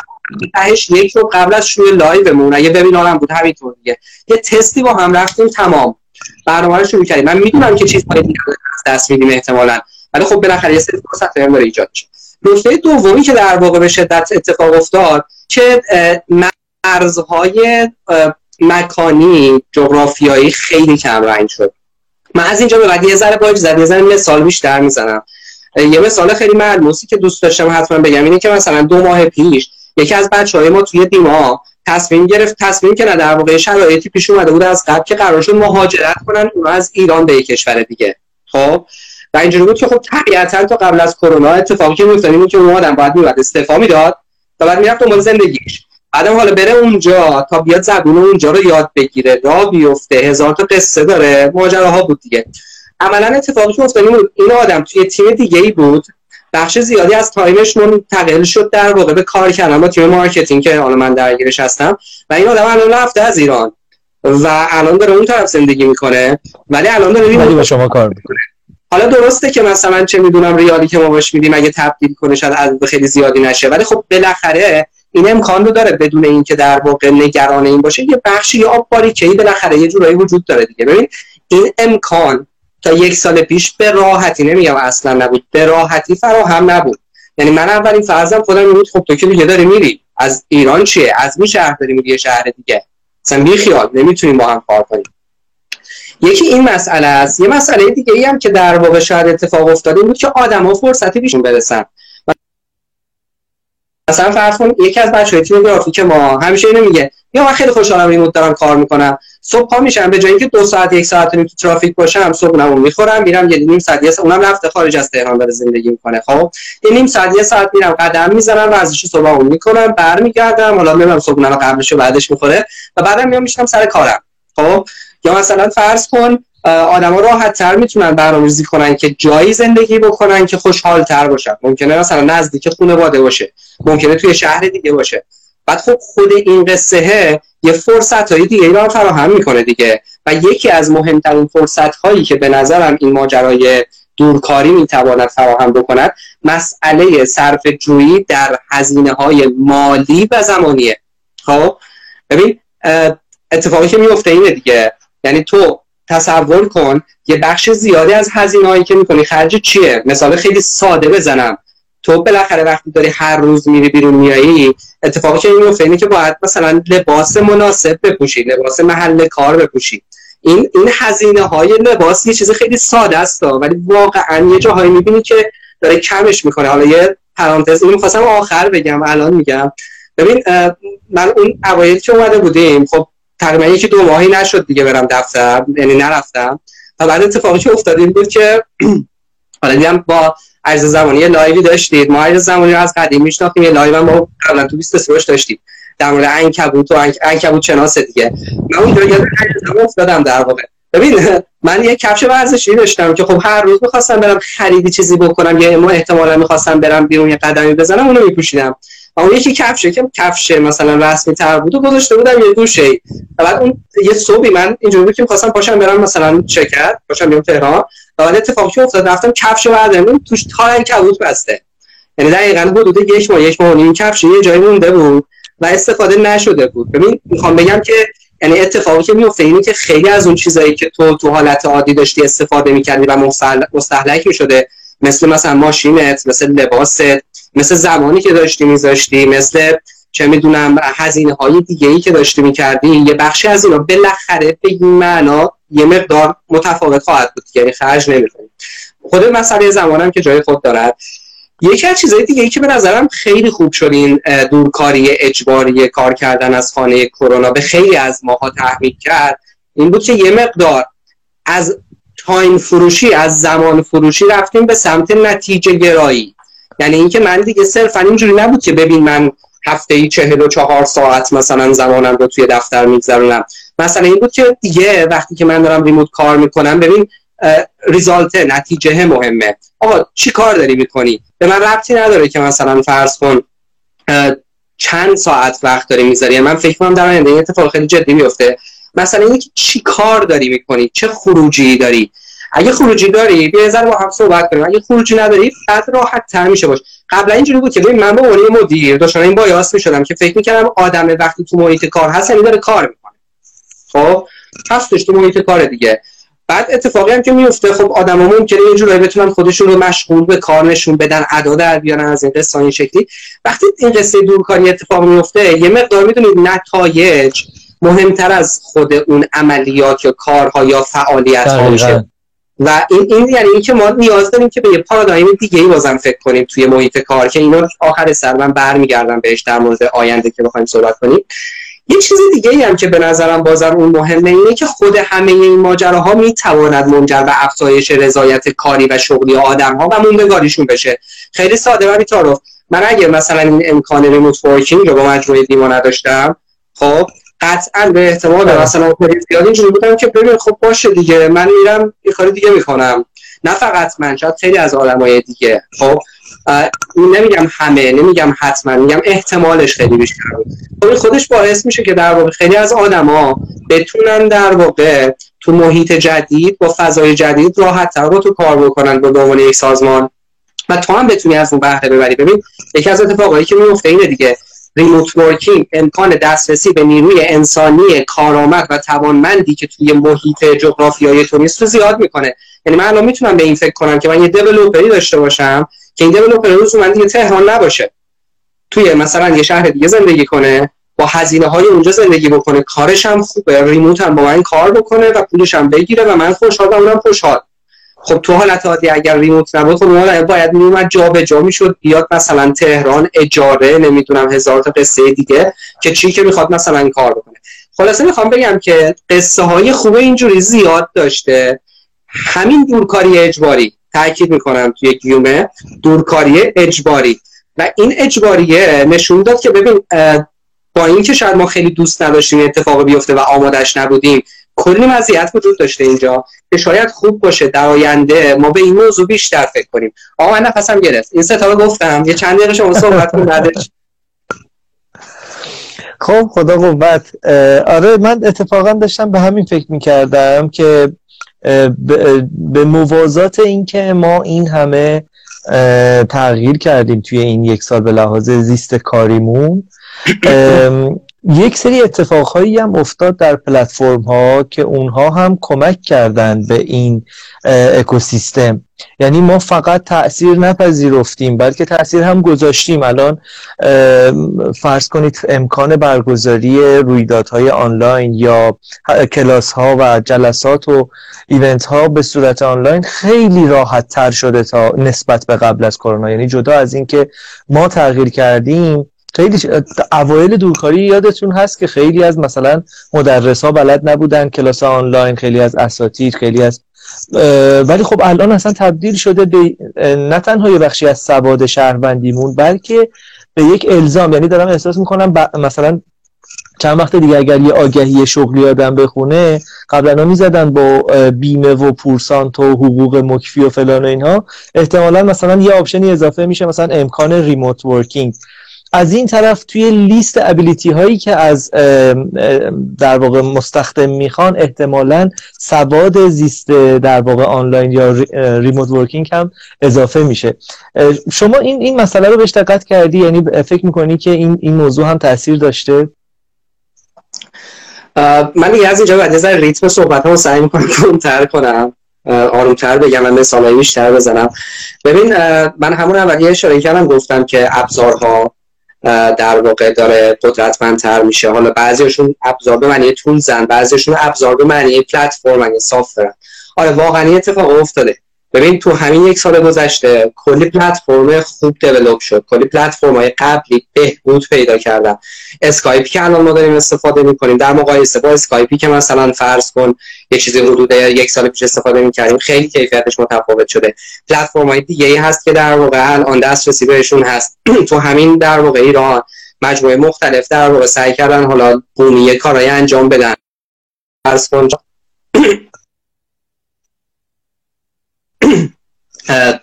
Speaker 2: تهش یک رو قبل از شروع لایومون اگه ببینارم بود همینطور دیگه. یه تستی با هم رفتیم تمام. برنامه رو شروع کردیم. من می‌دونم که چیزهای دیگه دست میدیم احتمالاً. ولی خب بالاخره یه سری فرصت هم داره ایجاد میشه. نکته دومی که در واقع به شدت اتفاق افتاد که مرزهای مکانی جغرافیایی خیلی کم رنگ شد. من از اینجا به بعد یه ذره باید زد یه ذره مثال بیشتر می‌زنم. یه مثال خیلی ملموسی که دوست داشتم حتما بگم اینه که مثلا دو ماه پیش یکی از بچه های ما توی دیما تصمیم گرفت تصمیم که نه در واقع شرایطی پیش اومده بود از قبل که قرار شد مهاجرت کنن اونا از ایران به کشور دیگه. خب؟ و اینجوری بود که خب طبیعتا تا قبل از کرونا اتفاقی که میافتاد بود که اون آدم باید میباد استعفا می‌داد تا بعد می‌رفت دنبال زندگیش. بعدم حالا بره اونجا تا بیاد زبون اونجا رو یاد بگیره را بیفته هزار تا قصه داره ماجراها بود دیگه. عملا اتفاقی که افتاد بود این آدم توی تیم دیگه ای بود. بخش زیادی از time ش منتقل شد در واقع به کار کردن با تیم marketing که حالا من درگیرش هستم. و این آدم الان رفته از ایران. و الان داره اون طرف زندگی می‌کنه. ولی الان داره
Speaker 1: به شما کار می‌کنه.
Speaker 2: حالا درسته که مثلا چه می‌دونم ریالی که ما باش میدیم اگه تبدیل کنه شاید از خیلی زیادی نشه. ولی خب بالاخره این امکان رو داره بدون اینکه در واقع نگران این باشه یه بخشی یا آب باریکه‌ای بالاخره یه جورایی وجود داره دیگه. ببین این امکان تا یک سال پیش به راحتی نمیگم اصلا نبود به راحتی فراهم نبود. یعنی من اولین فرضم خودم بود خب تو که دیگه داری میری. از ایران چیه؟ از می شهر داری میری شهر دیگه؟ مثلا بی خیال نمی‌تونیم با هم کار کنیم. یکی این مسئله است. یه مسئله دیگه ای هم که در واقع شاید اتفاق افتاده بود که آدما فرصتی بیشون برسن. مثلا فرض کن یکی از بچه‌های تیم گرافیک ما همیشه اینو میگه یا من خیلی خوشحالم ریموت دارم کار می‌کنم. صبح پا میشم به جای اینکه دو ساعت یک ساعت تو ترافیک باشم صبح نمون می‌خورم میرم یه نیم ساعت یه ساعت اونم رفته خارج از تهران داره زندگی می‌کنه خب؟ یه نیم ساعت یه ساعت میرم قدم می‌زنم ورزش صبح اون می‌کنم برمیگردم حالا میرم صبح نمو قبلش و بعدش می‌خوره و بعدم میام میشم سر کارم خب؟ یا مثلا فرض کن آدما راحت تر می‌تونن برنامه‌ریزی کنن که جایی زندگی بکنن که خوشحال تر باشن. ممکنه مثلا نزدیک خانواده باشه ممکنه توی شهر دیگه باشه. بعد خب خود این قصه یه فرصت های دیگه رو فراهم می‌کنه دیگه. و یکی از مهمترین فرصت هایی که به نظرم این ماجرای دورکاری می‌تواند فراهم بکند مسئله صرف جویی در هزینه های مالی و زمانیه. خب؟ ببین اتفاقی که میفته اینه دیگه. یعنی تو تصور کن یه بخش زیادی از هزینه هایی که می‌کنی خرج چیه؟ مثال خیلی ساده بزنم. تو بالاخره وقتی داری هر روز میری بیرون میایی اتفاقی که میفته اینه که باید مثلا لباس مناسب بپوشی لباس محل کار بپوشی. این این هزینه های لباس یه چیز خیلی ساده است ولی واقعا یه جاهایی می‌بینی که داره کمش می‌کنه. حالا یه پرانتز اینو می‌خواستم آخر بگم الان میگم. ببین من اون اوایل که اومده بودیم خب تقریبا یکی دو ماهی نشد دیگه برم دفتر یعنی نرفتم. و بعد اتفاقی که افتاد این بود که حالا دیدم با آرش زمانی یه live ی داشتید. ما آرش زمانی رو از قدیم میشناختیم یه live هم ما قبلا تو 23 داشتیم. در مورد عنکبوت و عنکبوت شناس دیگه. من اونجا عرض افتادم در واقع. ببین من یه کفش ورزشی داشتم که خب هر روز می‌خواستم برم خریدی چیزی بکنم یا ما احتمالا می‌خواستم برم بیرون یه قدمی بزنم اونو میپوشیدم. اون یکی کفشه که کفش مثلا رسمی تر بود و گذاشته بودم یه دوشه و بعد اون یه صبحی من اینجوری بود که می‌خواستم پاشم برم مثلا شرکت پاشم بیام تهران. و بعد اتفاقی که افتاد رفتم کفش بردارم توش تا کبوت بسته. یعنی دقیقاً حدود یک ماه یک ماه این کفش یه جایی مونده بود و استفاده نشده بود. ببین می‌خوام بگم که یعنی اتفاقی که میفته اینه که خیلی از اون چیزایی که تو تو حالت عادی داشتی استفاده می‌کردی و مستحلک می‌شده مثل مثلا ماشینت مثل لباست مثل زمانی که داشتی میذاشتی مثل چه می‌دونم هزینه های دیگه ای که داشتی می‌کردی یه بخشی از اینا. بالاخره به این معنا یه مقدار متفاوت خواهد بود یعنی خرج نمی‌کنی خود مسئله زمانم که جای خود دارد. یکی از چیزهای دیگه ای که به نظرم خیلی خوب شد این دورکاری اجباری کار کردن از خانه کرونا به خیلی از ماها تحمیل کرد این بود که یه مقدار از تایم فروشی از زمان فروشی رفتیم به سمت نتیجه گرایی. یعنی اینکه من دیگه صرفا اینجوری نبود که ببین من هفته ای چهل و چهار ساعت مثلا زمانم رو توی دفتر میگذرونم. مثلا این بود که دیگه وقتی که من دارم ریموت کار می‌کنم ببین ریزالت نتیجه مهمه. آقا چی کار داری می‌کنی؟ به من ربطی نداره که مثلا فرض کن چند ساعت وقت داری می‌ذاری من فکر کنم در آینده اتفاق خیلی جدی میفته مثلا اینکه چی کار داری می‌کنی؟ چه خروجی داری؟ اگه خروجی داری بیا ذره با هم صحبت کنیم. اگه خروجی نداری بعد راحت تر میشه باش. قبلا اینجوری بود که ببین من به عنوان مدیر داشتم این بایاس می‌شدم که فکر می‌کردم آدم وقتی تو محیط کار هست یعنی داره کار می‌کنه. خب؟ هستش تو محیط کار دیگه. بعد اتفاقی هم که میفته خب آدما ممکنه یه جورایی بتونن خودشون رو مشغول به کار نشون بدن ادا در بیارن از این قصه این شکلی. وقتی این قصه دورکاری اتفاق میفته یه مقدار می‌دونید نتایج مهمتر از خود اون عملیات یا کارها یا فعالیت ها میشه. و این, این یعنی اینکه ما نیاز داریم که به یه پارادایم دیگه ای بازم فکر کنیم توی محیط کار که اینا آخر سر من برمیگردم بهش در مورد آینده که بخوایم صحبت کنیم. یه چیز دیگه ای هم که به نظرم بازم اون مهمه اینه که خود همه این ماجراها می‌تواند منجر به افزایش رضایت کاری و شغلی آدم ها و موندگاریشون بشه. خیلی ساده و بی‌تعارف من اگه مثلا این امکان ریموت ورکینگ رو با مجموعه دیما نداشتم خب قطعا به احتمال. مثلا زیاد اینجوری بودم که ببین خب باشه دیگه. من میرم یه کاری دیگه می‌کنم. نه فقط من شاید خیلی از آدمای دیگه. خب نمیگم همه نمیگم حتما میگم احتمالش خیلی بیشتر بود. خودش باعث میشه که در واقع خیلی از آدما بتونن در واقع تو محیط جدید با فضای جدید راحت تر رو تو کار بکنن به عنوان یک سازمان. و تو هم بتونی از اون بهره ببری. ببین یکی از اتفاقایی که میفته اینه دیگه. ریموت ورکینگ امکان دسترسی به نیروی انسانی کارآمد و توانمندی که توی محیط جغرافیایی تو نیست رو زیاد می‌کنه. یعنی من الان می‌تونم به این فکر کنم که من یه دیولپری داشته باشم که این دیولپر روز من دیگه تهران نباشه. توی مثلا یه شهر دیگه زندگی کنه با هزینه های اونجا زندگی بکنه. کارش هم خوبه. ریموت هم با من کار بکنه و پولش هم بگیره و من خوشحال و اونم خوشحال. خب تو حالت عادی اگر ریموت نبود خب باید میومد جا به جا می‌شد. بیاد مثلا تهران اجاره نمی‌دونم هزار تا قصه دیگه که چی که می‌خواد مثلا کار بکنه. خلاصه می‌خوام بگم که قصه های خوبه اینجوری زیاد داشته. همین دورکاری اجباری تاکید می‌کنم توی گیومه. دورکاری اجباری. و این اجباریه نشون داد که ببین با اینکه شاید ما خیلی دوست نداشتیم اتفاق بیفته و آمادش نبودیم کلی مزیت وجود داشته اینجا که شاید خوب باشه در آینده ما به این موضوع بیشتر فکر کنیم. آقا من نفسم گرفت. این ستا گفتم. یه چند دقیقه شما صحبت کن بعدش.
Speaker 1: خب خدا قوت. آره من اتفاقا داشتم به همین فکر می‌کردم که به موازات اینکه ما این همه تغییر کردیم توی این یک سال به لحاظ زیست کاریمون یک سری اتفاقهایی هم افتاد در پلتفرم ها که اونها هم کمک کردند به این اکوسیستم. یعنی ما فقط تاثیر نپذیرفتیم بلکه تاثیر هم گذاشتیم. الان فرض کنید امکان برگزاری رویدادهای آنلاین یا کلاس ها و جلسات و ایونت ها به صورت آنلاین خیلی راحت تر شده تا نسبت به قبل از کرونا. یعنی جدا از اینکه ما تغییر کردیم خیلی اوایل دورکاری یادتون هست که خیلی از مثلا مدرس ها بلد نبودن کلاس آنلاین خیلی از اساتید خیلی از ولی خب الان اصلا تبدیل شده به نه تنها یه بخشی از سواد شهروندیمون بلکه به یک الزام. یعنی دارم احساس می‌کنم مثلا چند وقت دیگه اگر یه آگهی شغلی آدم بخونه قبلا می‌زدن با بیمه و پورسانت و حقوق مکفی و فلان و اینها. احتمالا مثلا یه option ی اضافه میشه مثلا امکان remote working. از این طرف توی لیست ability هایی که از در واقع مستخدم می‌خوان احتمالا سواد زیست در واقع آنلاین یا ریموت ورکینگ هم اضافه میشه. شما این این مسئله رو بهش دقت کردی؟ یعنی فکر می‌کنی که این این موضوع هم تاثیر داشته؟
Speaker 2: من یه از اینجا بعد از ریتم صحبت رو سعی می‌کنم کنتر کنم. آرومتر بگم و مثال بیشتر بزنم. ببین من همون اول یه اشاره کردم گفتم که ابزارها در واقع داره قدرتمندتر میشه. حالا بعضیشون ابزار به معنی تول زن بعضیشون ابزار به معنی پلتفرم معنی سافتور آره واقعا اتفاق افتاده. ببین تو همین یک سال گذشته کلی پلتفرم خوب develop شد. کلی پلتفرم های قبلی بهبود پیدا کردن. اسکایپی که الان ما داریم استفاده می‌کنیم. در مقایسه با اسکایپی که مثلا فرض کن یه چیزی حدود یک سال پیش استفاده می‌کردیم خیلی کیفیتش متفاوت شده. پلتفرم های دیگه ای هست که در واقع الان دسترسی بهشون هست. تو همین در واقع ایران مجموعه مختلف در واقع سعی کردن حالا بومی کارهای انجام بدن. فرض کن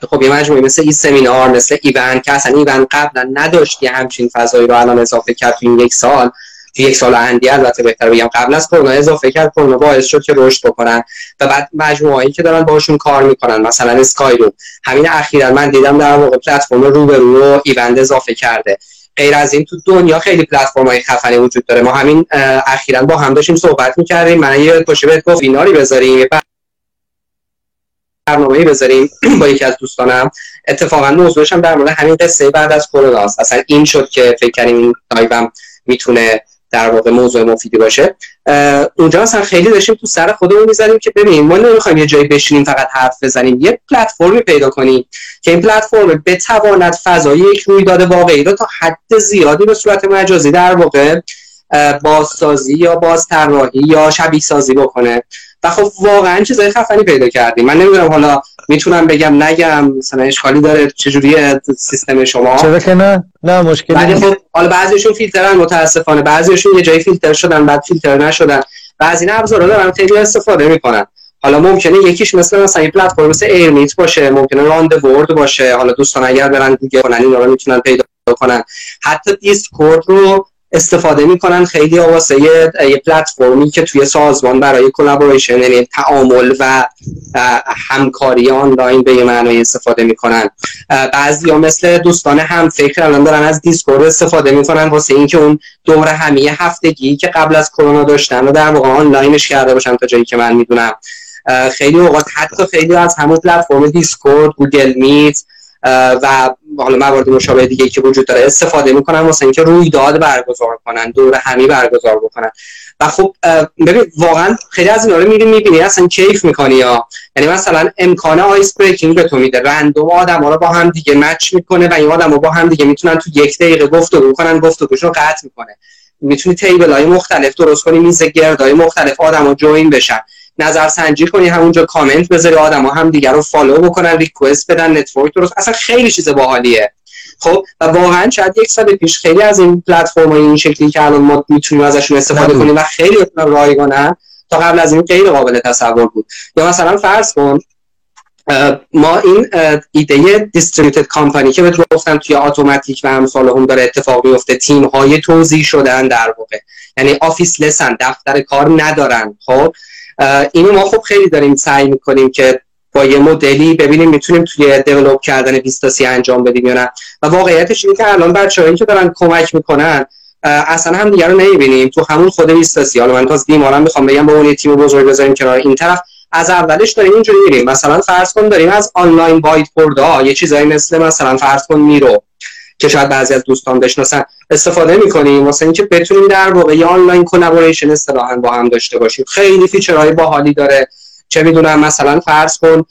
Speaker 2: خب یه مجموعه مثل این سمینار مثل ایون که اصلا ایون قبلا نداشت یه همچین فضایی رو الان اضافه کرد تو این یک سال. تو یک سال اندی البته بهتر بگم. قبل از کرونا اضافه کرد کرونا باعث شد که رشد بکنن و بعد مجموعه‌ای که دارن باشون کار می‌کنن مثلا اسکای رو همین اخیرا من دیدم در واقع پلتفرم رو به رو ایوند اضافه کرده. غیر از این تو دنیا خیلی پلتفرم های خفنی وجود داره. ما همین اخیرا با هم داشتیم صحبت می‌کردیم. من یه پشت بهت گفت ایناری بذاریم. برنامه بذاریم با یکی از دوستانم. اتفاقا موضوعش هم در مورد همین قصه بعد از کرونا است. اصلا این شد که فکر کردیم این لایوم می‌تونه در واقع موضوع مفیدی باشه. اونجا اصلا خیلی داشتیم تو سر خودمون می‌زنیم که ببینیم ما نمی‌خوایم یه جایی بشینیم فقط حرف بزنیم یه پلتفرمی پیدا کنیم که این پلتفرم بتواند فضای یک رویداد واقعی رو تا حد زیادی به صورت مجازی در واقع بازسازی یا بازطراحی یا شبیه سازی بکنه. و خب واقعا چیزای خفنی پیدا کردیم. من نمی‌دونم حالا می‌تونم بگم نگم مثلا اشکالی داره چجوری سیستم شما؟
Speaker 1: چرا که نه؟ نه مشکلی
Speaker 2: نیست. خب حالا بعضیشون فیلترن متاسفانه. بعضیشون یه جایی فیلتر شدن بعد فیلتر نشدن. بعضی نه ابزارا دارن خیلی استفاده می‌کنن. حالا ممکنه یکیش مثل مثلا این پلتفرم مثل Airmeet باشه ممکنه Run the World باشه. حالا دوستان اگر برن گوگل کنن اینا رو می‌تونن پیدا کنن. حتی Discord رو استفاده می‌کنن خیلی واسه یه, یه پلتفرمی که توی سازمان برای collaboration یعنی تعامل و همکاری آنلاین به یه معنی استفاده می‌کنن. بعضی ها مثل دوستان هم فکر الان دارن از Discord استفاده می‌کنن واسه اینکه اون دور همیه هفتگی که قبل از کرونا داشتن و در واقع آنلاینش کرده باشن تا جایی که من می‌دونم. خیلی اوقات حتی خیلی از همون پلتفرم Discord Google Meet و حالا موارد مشابه دیگه که وجود داره استفاده می‌کنن واسه اینکه رویداد برگزار کنن دور همی برگزار بکنن. و خب ببین واقعا خیلی از اینا رو میری می‌بینی اصلا کیف می‌کنی یا؟ یعنی مثلا امکان ice breaking به تو میده. random آدم ها رو با هم دیگه match می‌کنه و این آدم با هم دیگه می‌تونن تو یک دقیقه گفتگو کنن گفتگوشون رو قطع می‌کنه. می‌تونی table های مختلف درست کنی میز گردای مختلف آدم ها join بشن. نظر سنجی کنی همونجا کامنت بذاری آدم ها هم دیگر رو follow بکنن request بدن network درست. اصلا خیلی چیز باحالیه. خب؟ و واقعا شاید یک سال پیش خیلی از این پلتفرم این شکلی که الان ما می‌تونیم ازشون استفاده کنیم و خیلی رایگانن تا قبل از این غیر قابل تصور بود. یا مثلا فرض کن ما این ایده distributed company که بهت گفتم توی اتوماتیک و امثالهم داره اتفاق میفته تیم های توزیع شدن در واقع. یعنی officeless ن دفتر کار ندارن. خب؟ اینو ما خب خیلی داریم سعی می‌کنیم که با یه مدلی ببینیم می‌تونیم توی develop کردن بیستاسی انجام بدیم یا نه. و واقعیتش اینه که الان بچه‌هایی که دارن کمک می‌کنن اصلا هم دیگه رو نمی‌بینیم. تو همون خود بیستاسی حالا من تاز دیمارم می‌خوام بگم با اون یه تیم بزرگ بذاریم کنار این طرف. از اولش داریم اینجوری میریم. مثلا فرض کن داریم از online whiteboard یه چیزایی مثل مثلا فرض کن Miro. که شاید بعضی از دوستان بشناسن استفاده می‌کنیم. واسه اینکه بتونیم در واقع یه online collaboration اصطلاحا با هم داشته باشیم. خیلی feature های باحالی داره. چه می‌دونم مثلا فرض کن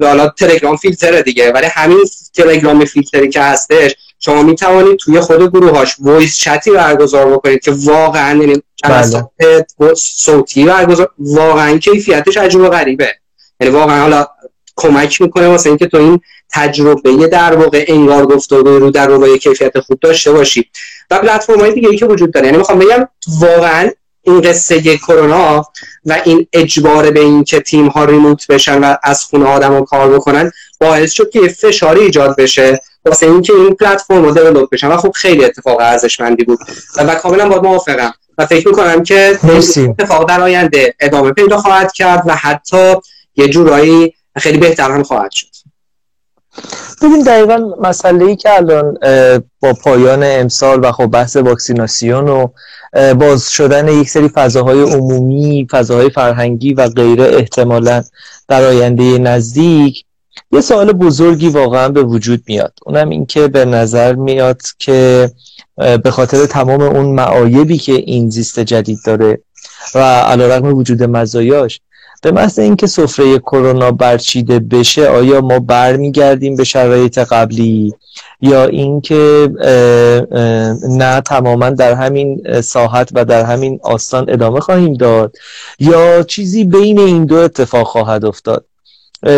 Speaker 2: حالا تلگرام فیلتره دیگه ولی همین تلگرام فیلتری که هستش شما می توانید توی خود گروهاش voice chat ی برگزار بکنید که واقعا یعنی بله. صوتی برگزار واقعا کیفیتش عجیب و غریبه. یعنی واقعا حالا کمک می‌کنه واسه اینکه تو این تجربه. در واقع انگار گفتگو رو در روی کیفیت خوب داشته باشی. و پلتفرم های دیگه ای که وجود داره. یعنی می‌خوام بگم واقعا این قصه کرونا و این اجبار به این که تیم ها ریموت بشن و از خونه آدم کار بکنن باعث شد که فشاری ایجاد بشه. واسه اینکه این پلتفرم رو دیولپ بشن. و خب خیلی اتفاق ارزشمندی بود. و کاملا با موافقم. و فکر می‌کنم که اتفاق در آینده ادامه پیدا خواهد کرد و حتی یه جورایی خیلی بهتر هم خواهد شد.
Speaker 1: ببین دقیقا مسئله ای که الان با پایان امسال و خب بحث واکسیناسیون و باز شدن یک سری فضاهای عمومی فضاهای فرهنگی و غیره احتمالا در آینده نزدیک یه سوال بزرگی واقعا به وجود میاد. اونم این که به نظر میاد که به خاطر تمام اون معایبی که این زیست جدید داره و علیرغم وجود مزایاش به محض اینکه سفره کرونا برچیده بشه آیا ما برمیگردیم به شرایط قبلی؟ یا اینکه نه تماما در همین ساحت و در همین آستان ادامه خواهیم داد؟ یا چیزی بین این دو اتفاق خواهد افتاد؟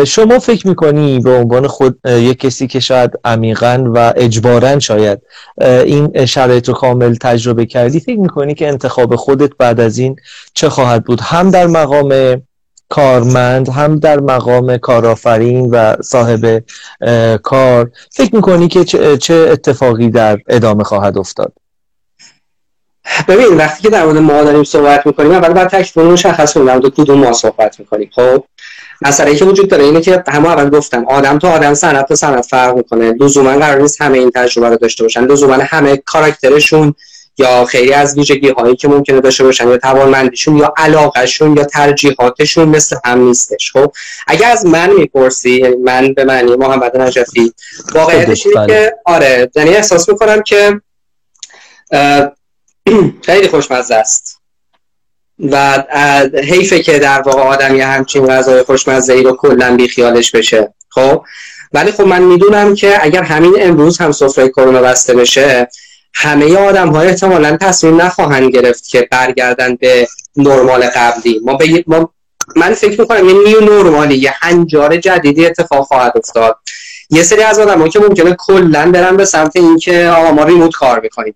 Speaker 1: شما فکر می‌کنی به عنوان خود یک کسی که شاید عمیقا و اجبارا شاید این شرایط رو کامل تجربه کردی فکر می‌کنی که انتخاب خودت بعد از این چه خواهد بود؟ هم در مقام کارمند هم در مقام کارآفرین و صاحب کار. فکر می‌کنی که چه اتفاقی در ادامه خواهد افتاد؟
Speaker 2: ببین وقتی که در مورد ما داریم صحبت می‌کنیم اول باید تکلیف مشخص کنیم در کدوم ما صحبت می‌کنیم. خب مسئله که وجود داره اینه که همه اول گفتم آدم تو آدم سنت تو سنت فرق می‌کنه. لزوما قرار نیست همه این تجربه رو داشته باشن. لزوما همه کاراکترشون یا خیلی از ویژگی هایی که ممکنه داشته باشن یا توانمندیشون یا علاقهشون یا ترجیحاتشون مثل هم نیستش. خب اگر از من می‌پرسی یعنی من به معنی محمد نجفی واقعیتش اینه که بله. آره یعنی احساس می‌کنم که خیلی خوشمزه است. و حیفه که در واقع آدم یه همچین غذای خوشمزه ای رو کلا بیخیالش بشه. خب ولی خب من می‌دونم که اگر همین امروز هم سفره کرونا بسته بشه همه آدم های احتمالا تصمیم نخواهند گرفت که برگردن به نرمال قبلی. ما به ما من فکر می‌کنم یه new normal ی یه هنجار جدیدی اتفاق خواهد افتاد. یه سری از آدم که ممکنه کلا برن به سمت اینکه آقا ما remote کار می‌کنیم.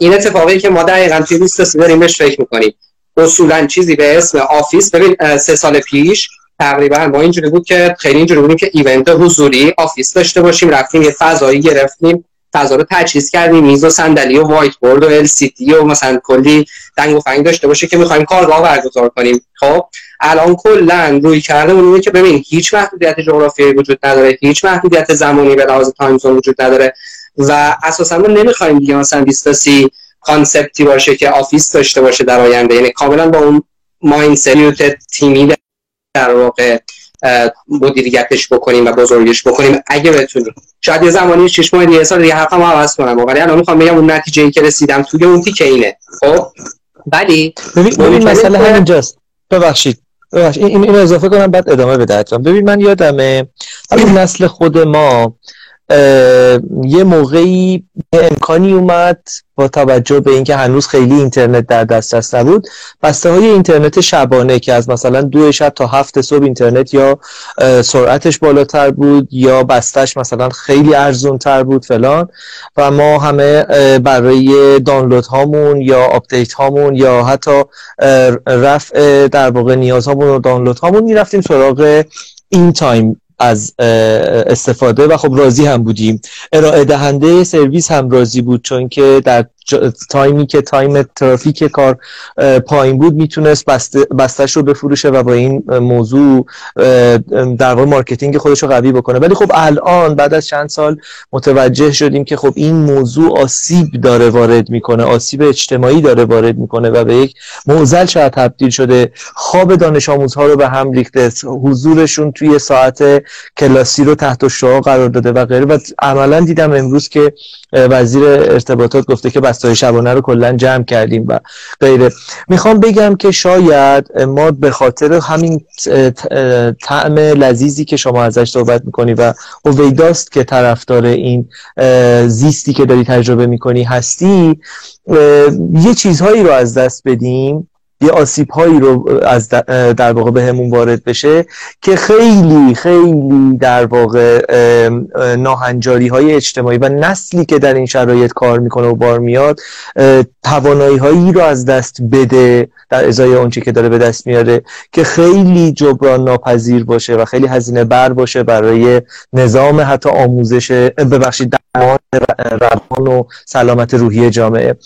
Speaker 2: این اتفاقی که ما دقیقا توی لیست داریم بهش فکر می‌کنیم. اصولا چیزی به اسم office. ببین سه سال پیش تقریبا ما اینجوری بود که خیلی اینجوری بودیم که event حضوری office داشته باشیم رفتیم یه فضایی گرفتیم. فضا رو تجهیز کردیم. میز و صندلی و وایت بورد و ال سی دی و مثلا کلی دنگ و فنگ داشته باشه که می‌خوایم کارگاه برگزار کنیم. خب الان کلا رویکرده اون که ببین هیچ محدودیت جغرافیایی وجود نداره هیچ محدودیت زمانی به لحاظ time zone وجود نداره و اساسا ما نمی‌خوایم دیگه مثلا 20 تا concept ی باشه که office داشته باشه در آینده. یعنی کاملا با اون mindset تیمی در واقع. مدیریتش بکنیم و بزرگش بکنیم. اگه بتونیم شاید یه زمانی شش ماه دیگه سال دیگه حرفم عوض کنم. ولی الان می‌خوام بگم اون نتیجه ای که رسیدم توی اون تیکه اینه. خب؟ ولی
Speaker 1: ببین مسئله همینجاست. ببخشید. این اینو اضافه کنم بعد ادامه بده ببین من یادمه همین نسل خود ما یه موقعی امکانی اومد با توجه به اینکه هنوز خیلی اینترنت در دسترس نبود. بسته های اینترنت شبانه که از مثلا دو شب تا هفت صبح اینترنت یا سرعتش بالاتر بود یا بستش مثلا خیلی ارزون تر بود فلان. و ما همه برای دانلود هامون یا آپدیت هامون یا حتی رفع در واقع نیاز هامون و دانلود هامون می‌رفتیم سراغ این time از استفاده و خب راضی هم بودیم. ارائه دهنده سرویس هم راضی بود چون که در time ی که time ترافیک کار پایین بود می‌تونست بسته‌ش رو بفروشه و با این موضوع در واقع marketing خودش رو قوی بکنه. ولی خب الان بعد از چند سال متوجه شدیم که خب این موضوع آسیب داره وارد می‌کنه آسیب اجتماعی داره وارد می‌کنه و به یک موزل شاید تبدیل شده. خواب دانش آموزها رو به هم ریخته حضورشون توی ساعت کلاسی رو تحت شعا قرار داده و غیره. و عملا دیدم امروز که وزیر ارتباطات گفته که بستای شبانه رو کلا جمع کردیم و غیره. می‌خوام بگم که شاید ما به خاطر همین طعم لذیذی که شما ازش صحبت می‌کنی و هویداست که طرفدار این زیستی که داری تجربه می‌کنی هستی یه چیزهایی رو از دست بدیم یه آسیب هایی رو از در واقع به همون وارد بشه که خیلی خیلی در واقع ناهنجاری های اجتماعی و نسلی که در این شرایط کار می‌کنه و بار میاد توانایی هایی رو از دست بده در ازای اونچه که داره به دست میاره که خیلی جبران ناپذیر باشه و خیلی هزینه بر باشه برای نظام حتی آموزش ببخشید درمان روان و سلامت روحی جامعه.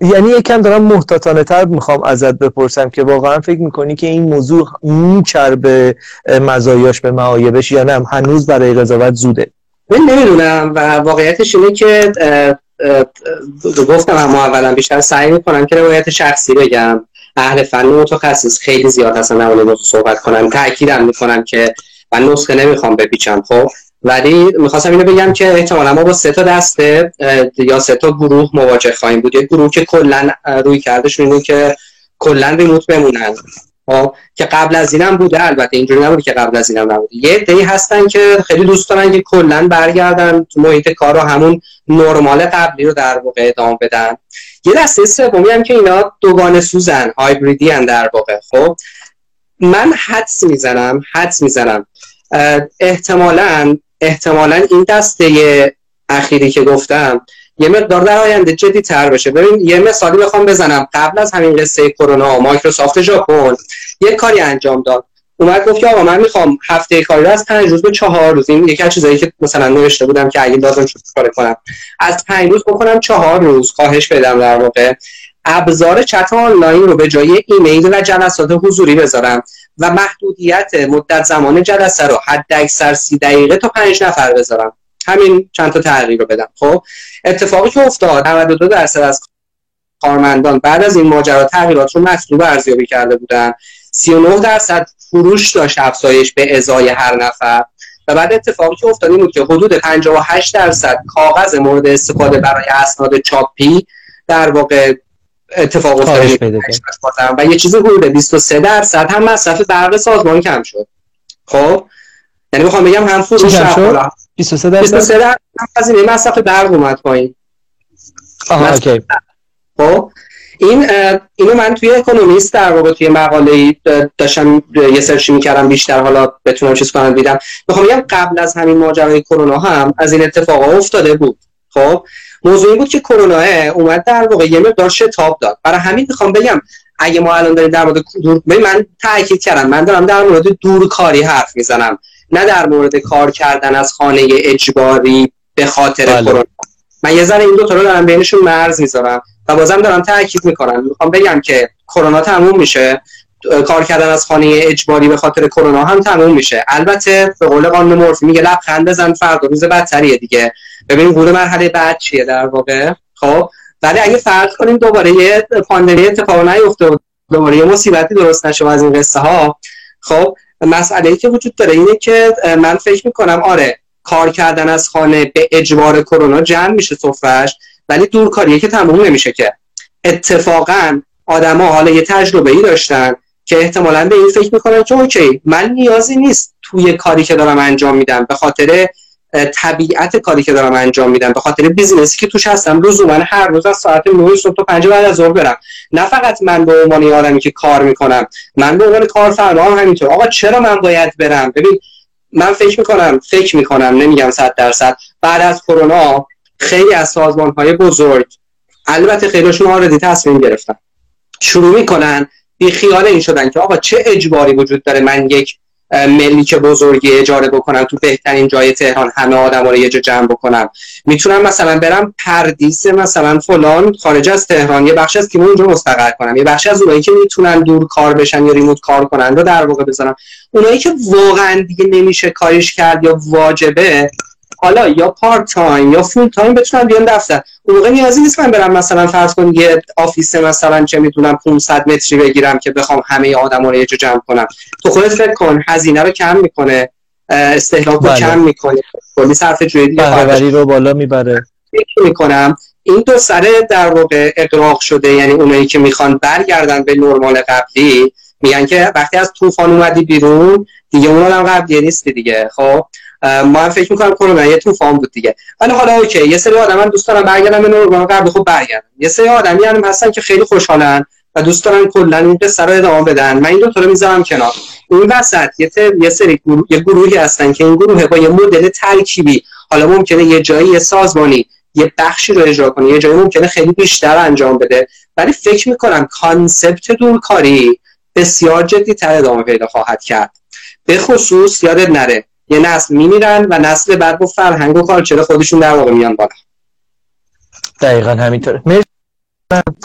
Speaker 1: یعنی یکم دارم محتاطانه تر می‌خوام از ازت بپرسم که واقعا فکر می‌کنی که این موضوع میچربه مزایاش به معایبش یا نه؟ هنوز برای قضاوت زوده.
Speaker 2: من نمی‌دونم و واقعیتش اینه که گفتم هم اولا بیشتر سعی می‌کنم که روایت شخصی بگم. اهل فن متخصص خیلی زیاد هستن در موضوع صحبت کنم تاکیدم می‌کنم که من نسخه نمی‌خوام بپیچم خب؟ ولی می‌خواستم اینو بگم که احتمالا ما با سه تا دسته یا سه تا گروه مواجه خواهیم بود. یک گروه که کلا روی کردش اینه که کلا ریموت بمونن. خب که قبل از اینم بوده البته اینجوری نبوده که قبل از اینم نبوده. یه دی هستن که خیلی دوست دارن که کلا برگردن تو محیط کار رو همون نرمال قبلی رو در واقع ادامه بدن. یه دسته سومی هم که اینا دوگانه سوزن هایبریدی ان در واقع. خب من حدس می‌زنم حدس می‌زنم. احتمالا احتمالا این دسته اخیری که گفتم یه مقدار در آینده جدی تر بشه. ببین یه مثالی بخوام بزنم. قبل از همین قصه کرونا مایکروسافت ژاپن یه کاری انجام داد. اومد گفت که آقا من می‌خوام هفته کاری رو از پنج روز به چهار روز این یکی از چیزایی که مثلا نوشته بودم که اگه لازم شد کار کنم. از پنج روز بکنم چهار روز. خواهش بدم در واقع. ابزار چت آنلاین رو به جای ایمیل و جلسات حضوری بذارم و محدودیت مدت زمان جلسه رو حد اکثر سی دقیقه تا پنج نفر بذارم. همین چند تا تغییر رو بدم. خب اتفاقی که افتاد 92 درصد از کارمندان بعد از این ماجرا تغییرات رو مطلوب ارزیابی کرده بودن. 39 درصد فروش داشت افزایش به ازای هر نفر. و بعد اتفاقی که افتاد این بود که حدود 58 درصد کاغذ مورد استفاده برای اسناد چاپی در واقع اتفاق افتاد. و یه چیزی حدود 23 درصد هم مصرف برق سازمان کم شد. خب یعنی می‌خوام بگم هم فروش 23 درصد؟ 23 درصد. هم هزینه مصرف برق اومد پایین.
Speaker 1: آها اوکی.
Speaker 2: خب این اینو من توی اکونومیست در واقع توی مقاله داشتم یه سرچی می‌کردم بیشتر حالا بتونم چیز کنم دیدم. می‌خوام بگم قبل از همین ماجرای کرونا هم از این اتفاقا افتاده بود. خب موضوعی بود که کرونا اومد در واقع یه مقدار شتاب داد. برای همین می‌خوام بگم اگه ما الان داریم در مورد دور من تاکید کردم. من دارم در مورد دورکاری حرف می‌زنم. نه در مورد کار کردن از خانه اجباری به خاطر بله. کرونا. من یه ذره این دو تا رو دارم بینشون مرز می‌ذارم و بازم دارم تاکید می‌کنم. می‌خوام بگم که کرونا تموم میشه. کار کردن از خانه اجباری به خاطر کرونا هم تموم میشه. البته به قول قانون مورفی میگه لبخند بزن فردا روز بدتریه دیگه. ببین گروه مرحله بعد چیه در واقع؟ خب؟ ولی اگه فرض کنیم دوباره یه پاندمی اتفاق نیفته دوباره یه مصیبتی درست نشه از این قصه ها خب؟ مسئله ای که وجود داره اینه که من فکر می‌کنم آره کار کردن از خانه به اجبار کرونا جمع میشه سفرش ولی دورکاریه که تموم نمیشه که. اتفاقا آدما حالا یه تجربه ای داشتن که احتمالا به این فکر می‌کنن که okay من نیازی نیست توی کاری که دارم انجام میدم به خاطر طبیعت کاری که دارم انجام میدم. به خاطر business ی که توش هستم من هر روز از ساعت 9 صبح تا 5 بعد از ظهر برم. نه فقط من به عنوان آدمی که کار می‌کنم من به عنوان کارفرما هم همینطور. آقا چرا من باید برم؟ ببین من فکر می‌کنم فکر می‌کنم نمیگم 100 درصد بعد از کرونا خیلی از سازمان های بزرگ البته خیلیشون آردی تصمیم گرفتن. شروع می‌کنن بی خیال این شدن که آقا چه اجباری وجود داره من یک ملیک بزرگی اجاره بکنم تو بهترین جای تهران همه آدم رو یه جا جمع بکنم می‌تونم مثلا برم پردیس مثلا فلان خارج از تهران یه بخش از تیم اونجا مستقر کنم. یه بخش از اونایی که می‌تونن دور کار بشن یا ریموت کار کنن رو در واقع بزنم اونایی که واقعا دیگه نمیشه کارش کرد یا واجبه حالا یا part time یا full time بتونن بیان دفتر. اون موقع نیازی نیست من برم مثلا فرض کن یه office مثلا چه می‌دونم 500 متری بگیرم که بخوام همه آدما رو یه جا جمع کنم. تو خودت فکر کن هزینه رو کم می‌کنه استهلاک رو بله. کم می‌کنه. کلی صرفه جویی
Speaker 1: دیگه رو بالا می‌بره.
Speaker 2: فکر می‌کنم این دو سره در واقع اغراق شده یعنی اونایی که می‌خوان برگردن به نرمال قبلی میگن که وقتی از طوفان اومدی بیرون دیگه اون آدم قبلی نیستی دیگه خب؟ ما هم فکر می‌کنم کرونا یه طوفان بود دیگه. ولی حالا okay یه سری آدم من دوست دارم برگردم به نورمال قبل خب برگردم یه سری آدمی هم هستن که خیلی خوشحالن و دوست دارن کلا این قصه رو ادامه بدن. من این دو تا رو می‌ذارم کنار. این وسط یه, یه سری گروه... یه گروهی هستن که این گروه با یه مدل ترکیبی حالا ممکنه یه جایی یه سازمانی یه بخشی رو اجرا کنه یه جایی ممکنه خیلی بیشتر انجام بده. ولی فکر می‌کنم concept دورکاری بسیار جدی تر ادامه پیدا خواهد کرد. به خصوص یادت نره یه نسل میمیرن و نسل بعد با فرهنگ و کالچر خودشون در واقع میان بالا.
Speaker 1: دقیقا همینطوره.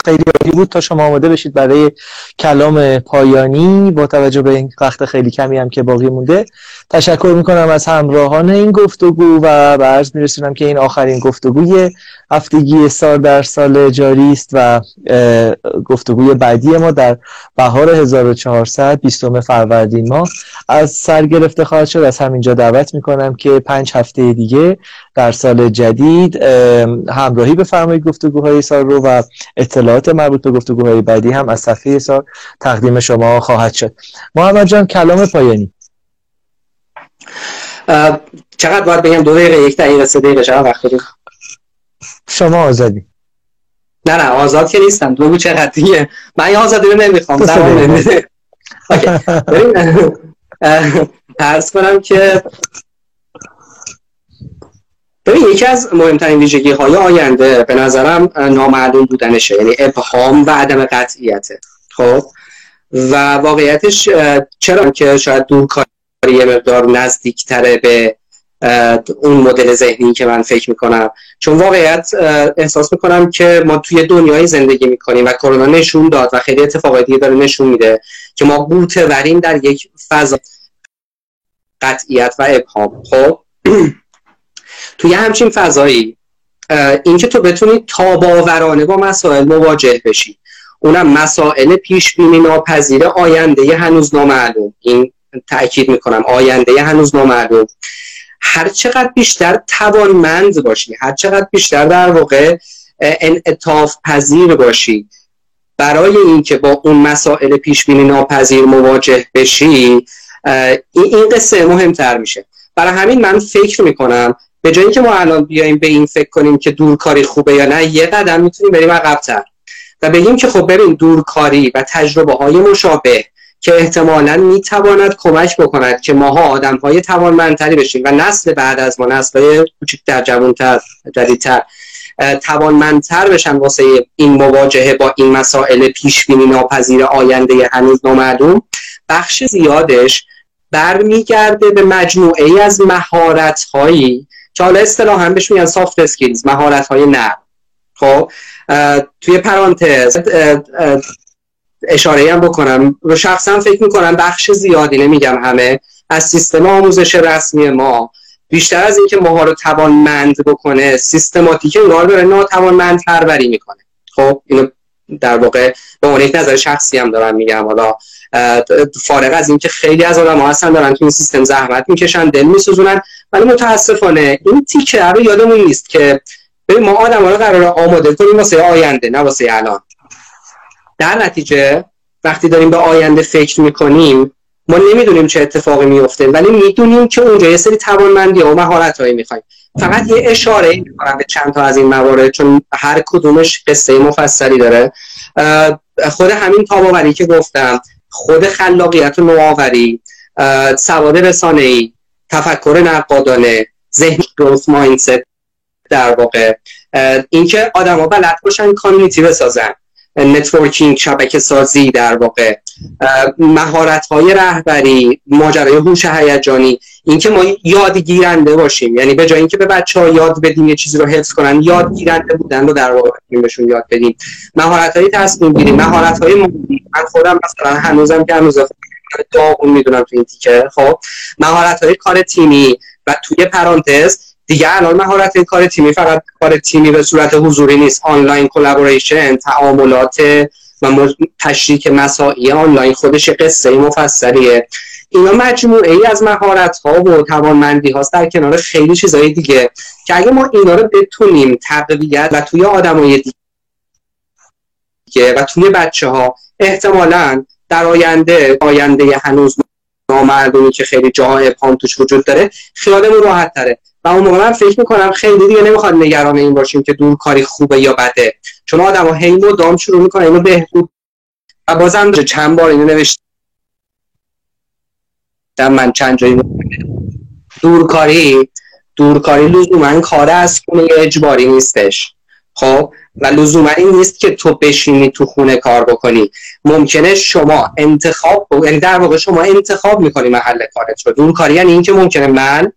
Speaker 1: خیلی عالی بود. تا شما آماده بشید برای کلام پایانی با توجه به این وقت خیلی کمی هم که باقی مونده. تشکر می‌کنم از همراهان این گفتگو و به عرض میرسونم که این آخرین گفتگوی هفتگی سال در سال جاری است و گفتگوی بعدی ما در بهار 1400 20 فروردین ما از سر گرفته خواهد شد. از همینجا دعوت می‌کنم که پنج هفته دیگه در سال جدید همراهی بفرمایید گفتگوهای سال رو و اطلاعات مربوط به گفتگوهای بعدی هم از صفحه سال تقدیم شما خواهد شد. محمد جان کلام پایانی.
Speaker 2: چقدر باید بگم دو دقیقه یک دقیقه سه دقیقه چقدر وقت
Speaker 1: شما آزادی.
Speaker 2: نه نه آزاد که نیستم. دو چقدر دیگه. من آزادی رو نمی‌خوام ارز کنم که ببین یکی از مهمترین ویژگی های آینده به نظرم نامعلوم بودنشه یعنی ابهام و عدم قطعیته. خب؟ و واقعیتش چرا که شاید دورکاری یه مقدار نزدیکتره به اون مدل ذهنی که من فکر می‌کنم. چون واقعیت احساس می‌کنم که ما توی دنیای زندگی می‌کنیم و کرونا نشون داد و خیلی اتفاقاتی دیگه داره نشون میده که ما وریم در یک فضا قطعیت و ابهام. خب؟ توی همچین فضایی اینکه تو بتونی تاباورانه با مسائل مواجه بشی. اونم مسائل پیش بینی ناپذیر آینده هنوز نامعلوم این تاکید می‌کنم آینده هنوز نامعلوم هر چقدر بیشتر توانمند باشی هر چقدر بیشتر در واقع انعطاف پذیر باشی برای اینکه با اون مسائل پیش بینی ناپذیر مواجه بشی این قصه مهمتر میشه. برای همین من فکر می‌کنم به جایی که ما الان بیایم به این فکر کنیم که دورکاری خوبه یا نه یه قدم می‌تونیم بریم عقبتر و بگیم که خب ببین دورکاری و تجربه های مشابه که احتمالا می‌تواند کمک بکند که ماها آدم های توانمندتری بشیم و نسل بعد از ما نسل های کوچکتر جوانتر جدیدتر توانمندتر بشن واسه این مواجهه با این مسائل پیش بینی ناپذیر آینده هنوز نامعلوم. بخش زیادش برمیگرده به مجموعه ای از مهارت هایی که حالا اصطلاحا بهش میگن soft skills مهارت های نرم. خب توی پرانتز اشاره هم بکنم. رو شخصا فکر می‌کنم بخش زیادی نمیگم همه از سیستم آموزش رسمی ما. بیشتر از اینکه ماها رو توانمند بکنه سیستماتیک انگار داره ناتوانمند پروری می‌کنه. خب اینو در واقع به عنوان یک نظر شخصی هم دارم میگم. حالا فارغ از اینکه خیلی از آدم ها هستن دارن تو این سیستم زحمت می‌کشن دل میسوزونن. ولی متاسفانه این تیکه رو یادمون نیست که ما آدم رو قرار آماده کنیم واسه آینده نه واسه الان. در نتیجه وقتی داریم به آینده فکر می‌کنیم ما نمی‌دونیم چه اتفاقی میفته ولی می‌دونیم که اونجا یه سری توانمندی و مهارت هایی می‌خوایم. فقط یه اشاره می‌کنم به چند تا از این موارد چون هر کدومش قصه مفصلی داره. خود همین تاباوری که گفتم خود خلاقیت و نوآوری سواد رسانه ای تفکر نقادانه ذهن growth mindset در واقع. اینکه آدما بلد باشن community بسازن. networking شبکه سازی در واقع. مهارت های رهبری ماجرای هوش هیجانی اینکه ما یادگیرنده باشیم. یعنی به جای اینکه به بچه ها یاد بدیم یه چیزی رو حفظ کنن یادگیرنده بودن رو در واقع بهشون یاد بدیم. مهارت های تصمیم گیری مهارت های من خودم مثلا هنوزم که هنوز داغون می‌دونم تو این تیکه. خب مهارت های کار تیمی و توی پرانتز دیگه الان مهارت کار تیمی فقط کار تیمی به صورت حضوری نیست. online collaboration تعاملات و تشریک مساعی آنلاین خودش قصه مفصلیه. اینا مجموعه ای از مهارت ها و توانمندی هاست. در کنار خیلی چیزهای دیگه که اگه ما اینا رو بتونیم تقویت و توی آدمای دیگه و توی بچه ها احتمالا در آینده آینده هنوز نامردمی که خیلی جاها ابهام توش وجود داره خیالمون راحت تره. و اون موقع من فکر می‌کنم خیلی دیگه نمی‌خواد نگران این باشیم که دور کاری خوبه یا بده. چون آدم ها هی دام شروع می‌کنه اینو بهبود. و بازم چند بار اینو نوشتم من چند جایی دورکاری دورکاری لزوما کار از خونه اجباری نیستش. خب؟ و لزوما این نیست که تو بشینی تو خونه کار بکنی. ممکنه شما انتخاب یعنی در واقع شما انتخاب می‌کنی محل کارت رو. دورکاری یعنی اینکه ممکنه من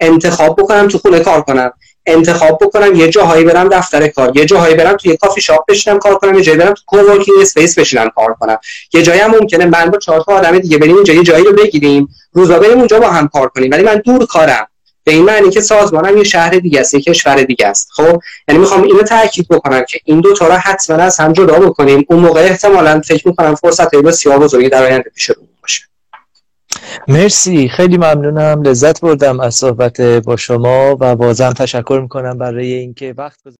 Speaker 2: انتخاب بکنم تو خونه کار کنم. انتخاب بکنم یه جاهایی برم دفتر کار. یه جاهایی برم توی کافی شاپ بشینم کار کنم. یه جایی برم تو coworking space بشینم کار کنم. یه جایی هم ممکنه من با چهار تا آدم دیگه بریم اونجا یه جایی رو بگیریم. روزا بریم اونجا با هم کار کنیم. ولی من دور کارم. به این معنی که سازمانم یه شهر دیگه است یه کشور دیگه است. خب؟ یعنی می‌خوام اینو تاکید بکنم که این دو تا رو حتما از هم جدا بکنیم. اون موقع احتمالاً فکر می‌کنم فرصت بسیار بزرگی در آینده پیش رو.
Speaker 1: مرسی خیلی ممنونم. لذت بردم از صحبت با شما و بازم تشکر می‌کنم برای اینکه وقت